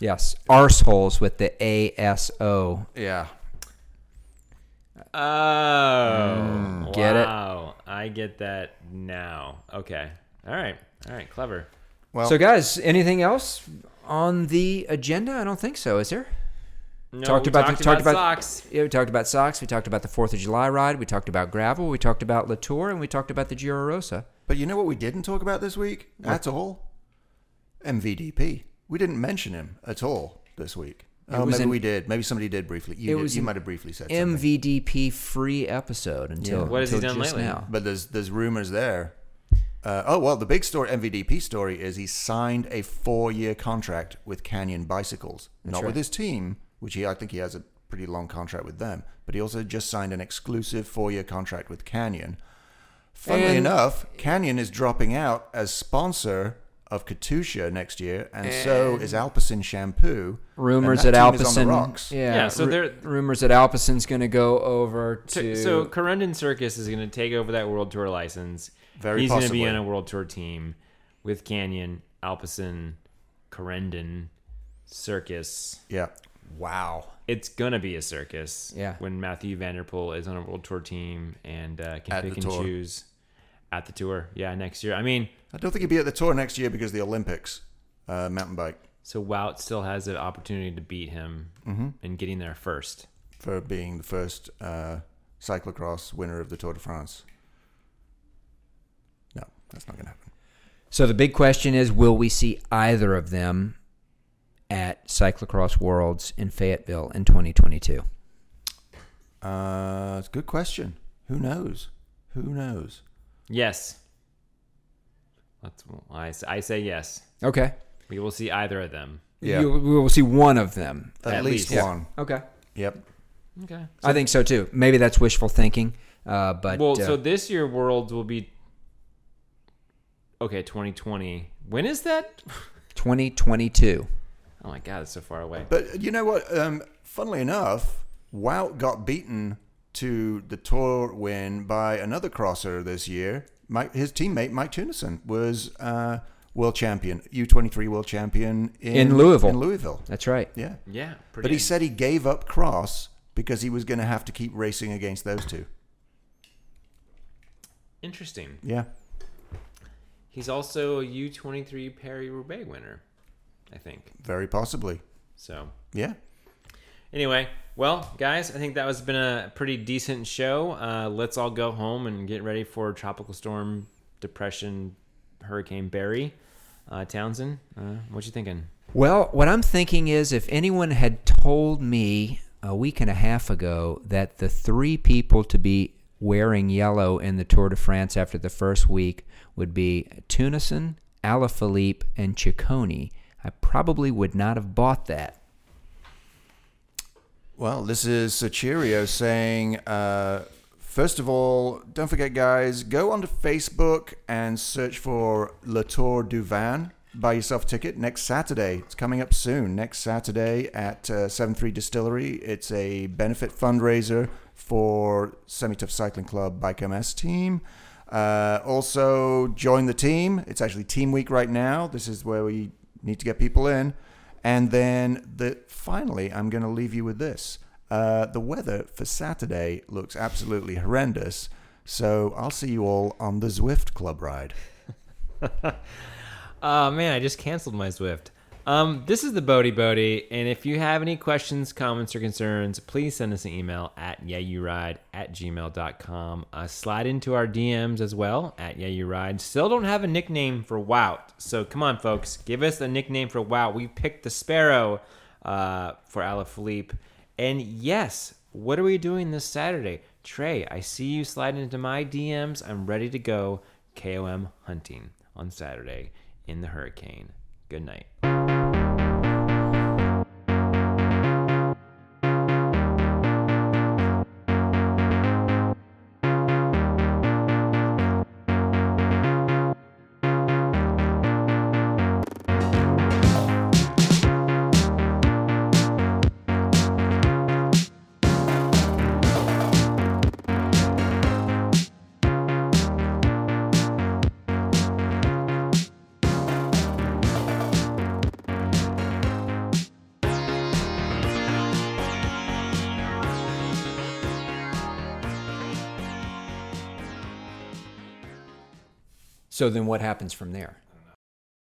Yes, arseholes with the A S O. yeah. Oh, mm, get it? wow. I get that now. Okay. All right. All right. Clever. Well, So, guys, anything else on the agenda? I don't think so. Is there? No, Talked we about the- talked talked about, about- socks. Yeah, we talked about socks. We talked about the Fourth of July ride. We talked about gravel. We talked about Latour, and we talked about the Giro Rosa. But you know what we didn't talk about this week at all? MVDP. We didn't mention him at all this week. Oh, was maybe an- we did. Maybe somebody did briefly. You, It did. you might have briefly said something. MVP free episode until Yeah. What has he done just lately? now. But there's there's rumors there. Uh, oh well, the big story MVDP story is he signed a four year contract with Canyon Bicycles, not right. with his team, which he I think he has a pretty long contract with them, but he also just signed an exclusive four year contract with Canyon. Funnily And- enough, Canyon is dropping out as sponsor of Katusha next year, and so is Alpecin Shampoo. Rumors and that, team Alpecin, rocks. yeah, Yeah, so ru- they're- rumors that Alpecin's going to go over So, to. so Corendon Circus is going to take over that World Tour license. Very He's going to be on a World Tour team with Canyon, Alpecin, Corendon, Circus. Yeah, wow, It's gonna be a circus. Yeah. When Mathieu van der Poel is on a world tour team and uh, can At pick and tour. choose at the tour. Yeah, next year. I mean, I don't think he'd be at the tour next year because of the Olympics, uh, mountain bike, so Wout still has an opportunity to beat him Mm-hmm. in getting there first. for being the first uh, cyclocross winner of the Tour de France. No, that's not going to happen. So the big question is, will we see either of them at Cyclocross Worlds in Fayetteville in 2022? Uh, it's a good question. Who knows? Who knows? Yes. Let's. I, s- I say yes. Okay. We will see either of them. Yeah. You- we will see one of them. At, At least, least. one. Okay. Yep. Okay. I think so too. Maybe that's wishful thinking, uh, but well, uh, so this year Worlds will be. Okay, 2020. When is that? 2022. Oh my god, it's so far away. But you know what? Um, funnily enough, Wout got beaten to the Tour win by another crosser this year. Mike, his teammate Mike Teunissen was uh, world champion, U23 world champion in, In Louisville. In Louisville. That's right. Yeah. Yeah, pretty. But he said he gave up cross because he was going to have to keep racing against those two. interesting. Yeah. He's also a U23 Paris Roubaix winner, I think. Very possibly. So Yeah. Anyway, well, guys, I think that was been a pretty decent show. Uh, let's all go home and get ready for tropical storm, depression, Hurricane Barry. Uh, Townsend, uh, what you thinking? Well, what I'm thinking is if anyone had told me a week and a half ago that the three people to be wearing yellow in the Tour de France after the first week would be Teunissen, Alaphilippe, and Ciccone, I probably would not have bought that. Well, this is Sachirio saying, uh, first of all, don't forget, guys, go onto Facebook and search for Le Tour du Vin. Buy yourself a ticket next Saturday. It's coming up soon. Next Saturday at uh, 73 Distillery. It's a benefit fundraiser for Semi Tough Cycling Club Bike MS team. Uh, also, join the team. It's actually Team Week right now. This is where we need to get people in. And then the finally, I'm going to leave you with this. Uh, the weather for Saturday looks absolutely horrendous. So I'll see you all on the Zwift Club ride. Oh man, I just canceled my Zwift. Um, this is the Bodie Bodie, and if you have any questions, comments, or concerns, please send us an email at yeahyouride at gmail.com. Uh, slide into our DMs as well at yeahyouride. Still don't have a nickname for Wout, so come on, folks, give us a nickname for Wout. We picked the Sparrow uh, for Alaphilippe. And yes, what are we doing this Saturday? Trey, I see you sliding into my DMs. I'm ready to go KOM hunting on Saturday in the hurricane. Good night. So then what happens from there?